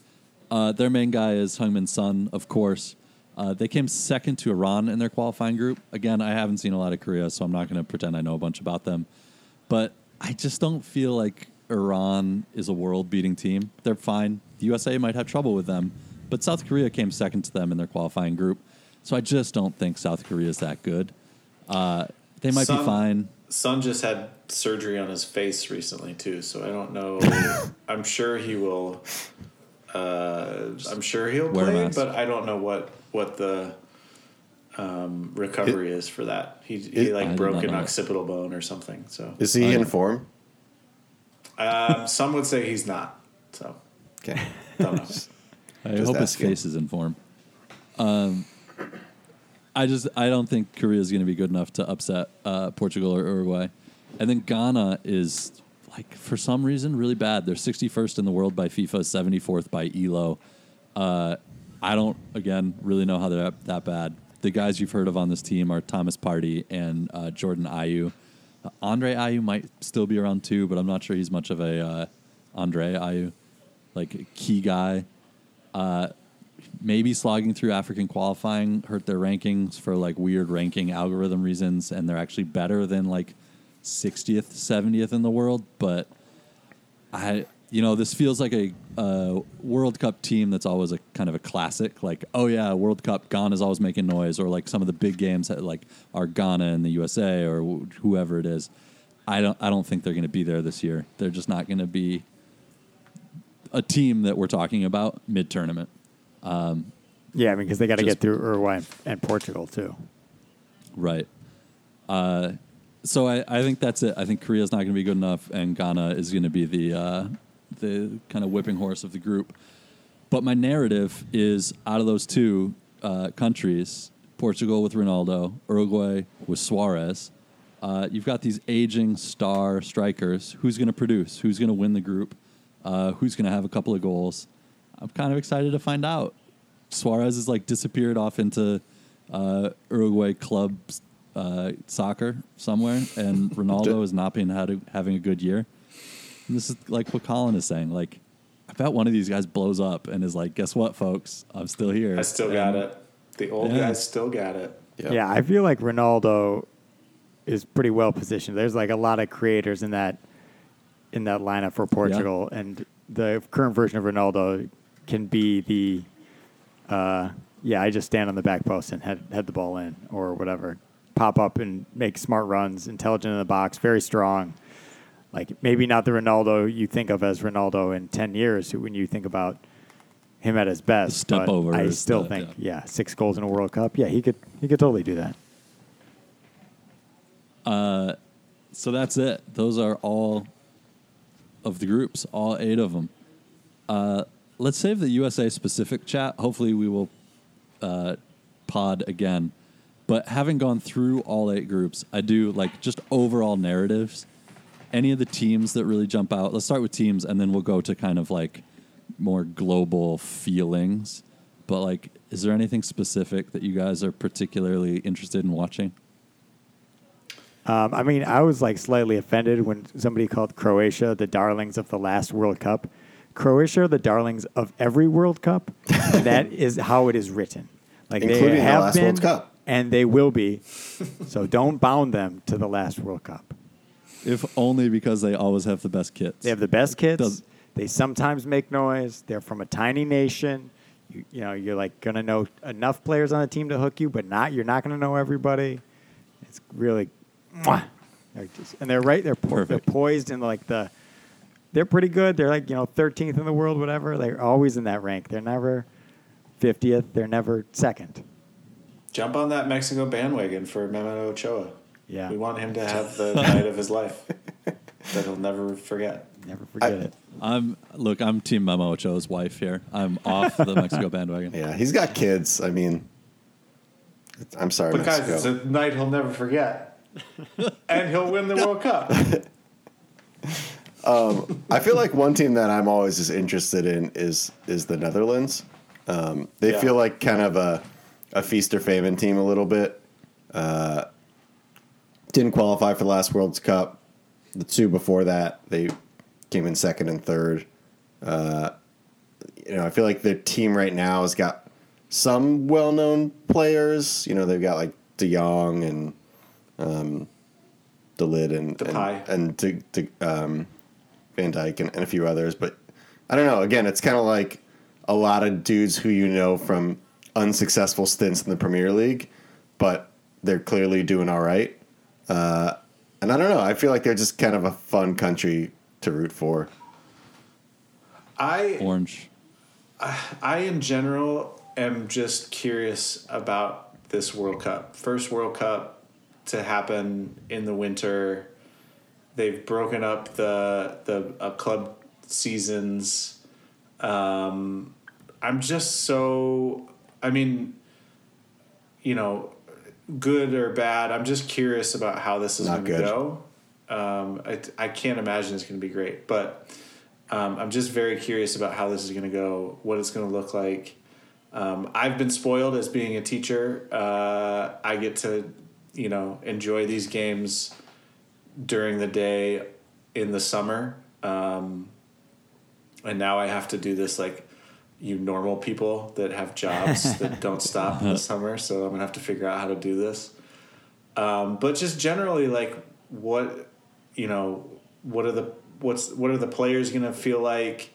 uh, their main guy is Heung-min Son, of course. Uh, they came second to Iran in their qualifying group. Again, I haven't seen a lot of Korea, so I'm not going to pretend I know a bunch about them. But I just don't feel like Iran is a world-beating team. They're fine. The USA might have trouble with them, but South Korea came second to them in their qualifying group. So I just don't think South Korea is that good. Uh, they might be fine. Son just had surgery on his face recently too, so I don't know. I'm sure he will. Uh, I'm sure he'll play, but I don't know what what the um, recovery is for that. He he It- like did broke an know that. occipital bone or something. So Is he Oh, in form? um, some would say he's not. So Okay. don't know. I Just hope his asking. face is in form. Um, I just I don't think Korea is going to be good enough to upset uh, Portugal or Uruguay, and then Ghana is like for some reason really bad. They're 61st in the world by FIFA, 74th by Elo. Uh, I don't again really know how they're that- bad. The guys you've heard of on this team are Thomas Partey and uh, Jordan Ayew. Uh, Andre Ayew might still be around too, but I'm not sure he's much of a uh, Andre Ayew, like key guy maybe slogging through African qualifying hurt their rankings for like weird ranking algorithm reasons, and they're actually better than like 60th, 70th in the world. But I, you know, this feels like a, uh World Cup team that's always a kind of a classic. Like, oh yeah, World Cup, Ghana's always making noise, or like some of the big games that like are Ghana and the USA or wh- whoever it is. I don't, I don't think they're going to be there this year. They're just not going to be a team that we're talking about mid tournament. Yeah, I mean, because they got to get through Uruguay and, and Portugal too. Right. Uh, so I, I think that's it. I think Korea's not going to be good enough, and Ghana is going to be the uh, the kind of whipping horse of the group. But my narrative is out of those two uh, countries, Portugal with Ronaldo, Uruguay with Suarez. Uh, you've got these aging star strikers. Who's going to produce? Who's going to win the group? Uh, who's going to have a couple of goals? I'm kind of excited to find out. Suarez has like disappeared off into uh, Uruguay club uh, soccer somewhere, and Ronaldo is not been had having a good year. And this is like what Colin is saying. Like, I bet one of these guys blows up and is like, "Guess what, folks? I'm still here. I still got it. The old Yeah. guys still got it. Yep. Yeah, I feel like Ronaldo is pretty well positioned. There's like a lot of creators in that in that lineup for Portugal, and the current version of Ronaldo can be the uh, yeah. I just stand on the back post and head head the ball in or whatever, pop up and make smart runs, intelligent in the box, very strong. Like maybe not the Ronaldo you think of as Ronaldo in ten years when you think about him at his best. step but over I still the- think yeah. yeah, six goals in a World Cup. Yeah, he could he could totally do that. So that's it. Those are all of the groups, all eight of them. Uh, let's save the USA specific chat. Hopefully, we will uh, pod again. But having gone through all eight groups, I do like just overall narratives. Any of the teams that really jump out. Let's start with teams, and then we'll go to kind of like more global feelings. But like, is there anything specific that you guys are particularly interested in watching? Um, I mean, I was like slightly offended when somebody called Croatia the darlings of the last World Cup. Croatia are the darlings of every World Cup. that is how it is written. Like Including they the last been, World Cup. And they will be. so don't bound them to the last World Cup. If only because they always have the best kits. They have the best kids. Does- they sometimes make noise. They're from a tiny nation. You, you know, you're like gonna know enough players on the team to hook you, but not you're not gonna know everybody. It's really, mwah. They're just- and they're right. They're po- they're poised in like the. They're pretty good. They're like you know 13th in the world, whatever. They're always in that rank. They're never 50th. They're never second. Jump on that Mexico bandwagon for Memo Ochoa. Yeah. We want him to have the night of his life that he'll never forget. Never forget it. I'm look. I'm Team Memo Ochoa's wife here. I'm off the Mexico bandwagon. Yeah, he's got kids. I mean, I'm sorry, But guys, it's a night he'll never forget. and he'll win the World Cup. I feel like one team that I'm always as interested in is is the Netherlands. Um, they Yeah. feel like kind of a a feast or famine team a little bit. Uh, didn't qualify for the last World Cup. The two before that, they came in second and third. Uh, you know, I feel like their team right now has got some well-known players. You know, they've got like De Jong and um, De Ligt and Depay. and, and De, De, um, Van Dijk and, and a few others. But I don't know. Again, it's kind of like a lot of dudes who you know from unsuccessful stints in the Premier League, but they're clearly doing all right. Uh, and I don't know. I feel like they're just kind of a fun country to root for. I Orange. I in general am just curious about this World Cup. First World Cup to happen in the winter. They've broken up the the uh, club seasons. Um, I'm just so. I mean, you know, good or bad. I'm just curious about how this is going to go. Um, I I can't imagine it's going to be great, but um, I'm just very curious about how this is going to go, what it's going to look like. Um, I've been spoiled as being a teacher. Uh, I get to, you know, enjoy these games during the day in the summer. Um, and now I have to do this like you normal people that have jobs that don't stop in the summer. So I'm gonna have to figure out how to do this. Um, but just generally, like what you know, what are the what's what are the players gonna feel like?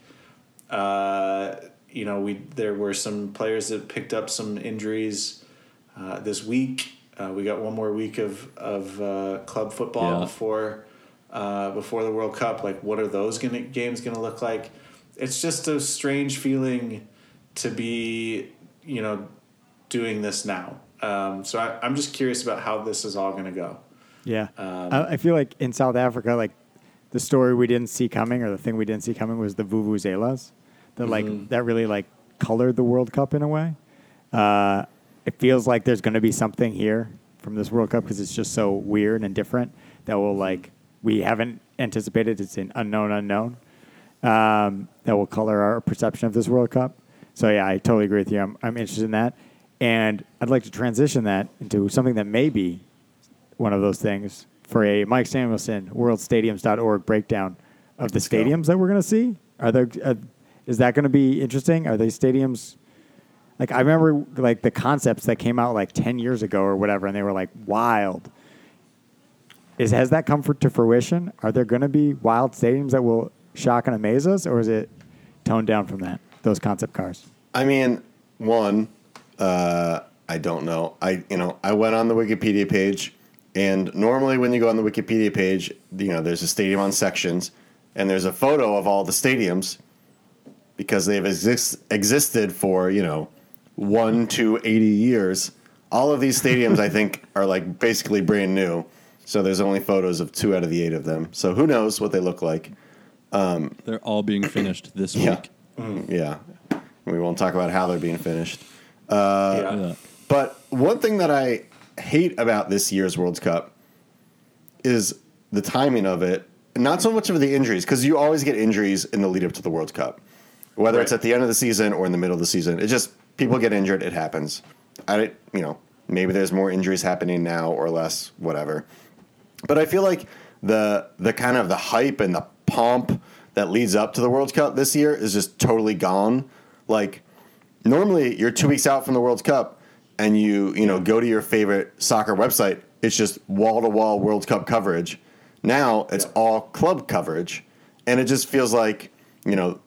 Uh, you know, we there were some players that picked up some injuries uh, this week. Uh, we got one more week of of uh, club football Yeah. before uh, before the World Cup. Like, what are those gonna, games to look like? It's just a strange feeling to be, you know, doing this now. Um, so I, I'm just curious about how this is all going to go. Yeah. Um, I, I feel like in South Africa, like the story we didn't see coming or the thing we didn't see coming was the vuvuzelas that like that really like colored the World Cup in a way. Uh, it feels like there's going to be something here from this World Cup because it's just so weird and different that will like we haven't anticipated. It's an unknown unknown um, that will color our perception of this World Cup. So yeah, I totally agree with you. I'm, I'm interested in that, and I'd like to transition that into something that may be one of those things for a Mike Samuelson WorldStadiums.org breakdown of the stadiums that we're going to see. Are there? Uh, is that going to be interesting? Are these stadiums? Like I remember, like the concepts that came out like ten years ago or whatever, and they were like wild. Is has that come for, to fruition? Are there going to be wild stadiums that will shock and amaze us, or is it toned down from that? Those concept cars. I mean, one, uh, I don't know. I you know I went on the Wikipedia page, and normally when you go on the Wikipedia page, you know there's a stadium on sections, and there's a photo of all the stadiums because they've exist, existed for you know one to eighty years. All of these stadiums, I think, are like basically brand new. So there's only photos of two out of the eight of them. So who knows what they look like? Um, they're all being finished this Yeah. week. Mm-hmm. Yeah, we won't talk about how they're being finished. Uh, yeah. Yeah. But one thing that I hate about this year's World Cup is the timing of it. Not so much of the injuries, because you always get injuries in the lead up to the World Cup, whether it's at the end of the season or in the middle of the season. It just people get injured. It happens. I you know maybe there's more injuries happening now or less, whatever. But I feel like the the kind of the hype and the pomp that leads up to the World Cup this year is just totally gone. Like normally you're two weeks out from the World Cup and you you know go to your favorite soccer website. It's just wall to wall World Cup coverage. Now it's all club coverage, and it just feels like you know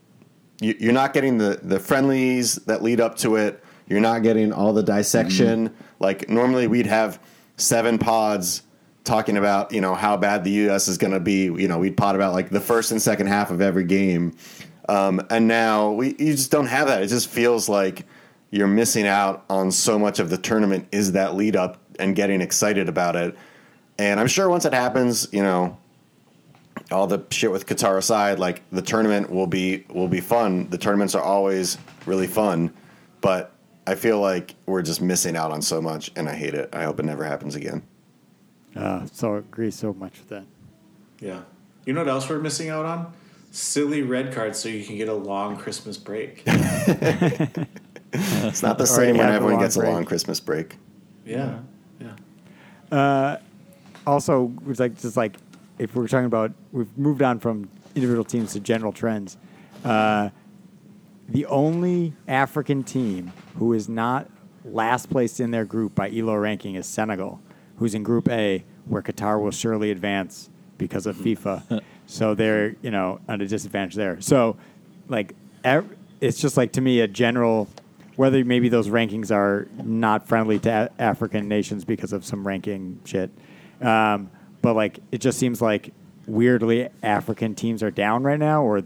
you- you're not getting the the friendlies that lead up to it. You're not getting all the dissection. Mm-hmm. Like normally we'd have seven pods talking about you know how bad the U.S. is going to be. You know we'd pod about like the first and second half of every game, um, and now we you just don't have that. It just feels like you're missing out on so much of the tournament is that lead up and getting excited about it. And I'm sure once it happens, you know, all the shit with Qatar aside, like the tournament will be will be fun. The tournaments are always really fun, but I feel like we're just missing out on so much, and I hate it. I hope it never happens again. Uh, so agree so much with that. Yeah. You know what else we're missing out on? Silly red cards so you can get a long Christmas break. It's not the Already same when have a everyone long gets a long Christmas break. Yeah. Yeah. also it's like just like if we're talking about we've moved on from individual teams to general trends uh, the only african team who is not last placed in their group by elo ranking is senegal who's in group a where qatar will surely advance because of fifa so they're you know at a disadvantage there so like ev- it's just like to me a general whether maybe those rankings are not friendly to a- African nations because of some ranking shit. Um, but like, it just seems like weirdly African teams are down right now, or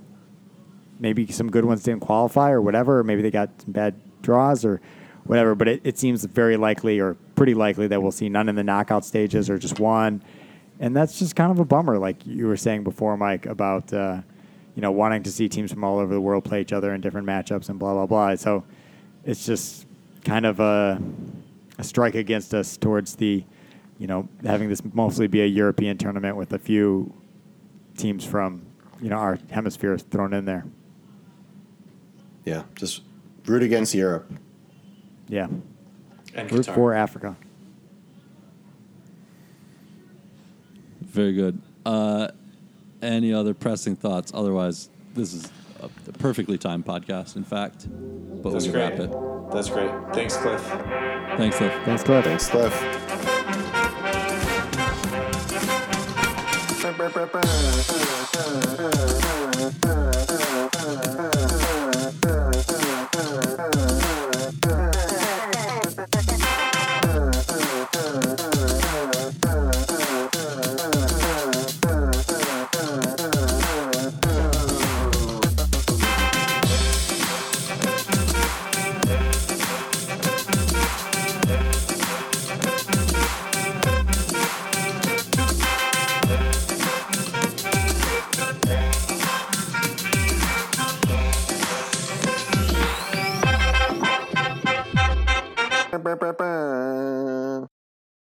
maybe some good ones didn't qualify, or whatever, or maybe they got some bad draws, or whatever. But it, it seems very likely, or pretty likely, that we'll see none in the knockout stages, or just one. And that's just kind of a bummer, like you were saying before, Mike, about uh, you know wanting to see teams from all over the world play each other in different matchups and blah blah blah. So it's just kind of a, a strike against us towards the, you know, having this mostly be a European tournament with a few teams from, you know, our hemisphere thrown in there. Yeah, just root against Europe. Yeah. And Root Qatar. for Africa. Very good. Uh, any other pressing thoughts? Otherwise, this is a, a perfectly timed podcast, in fact. But That's we'll great. wrap it. That's great. Thanks, Cliff. Thanks, Cliff. Thanks, Cliff. Thanks, Cliff. Ba-ba-ba.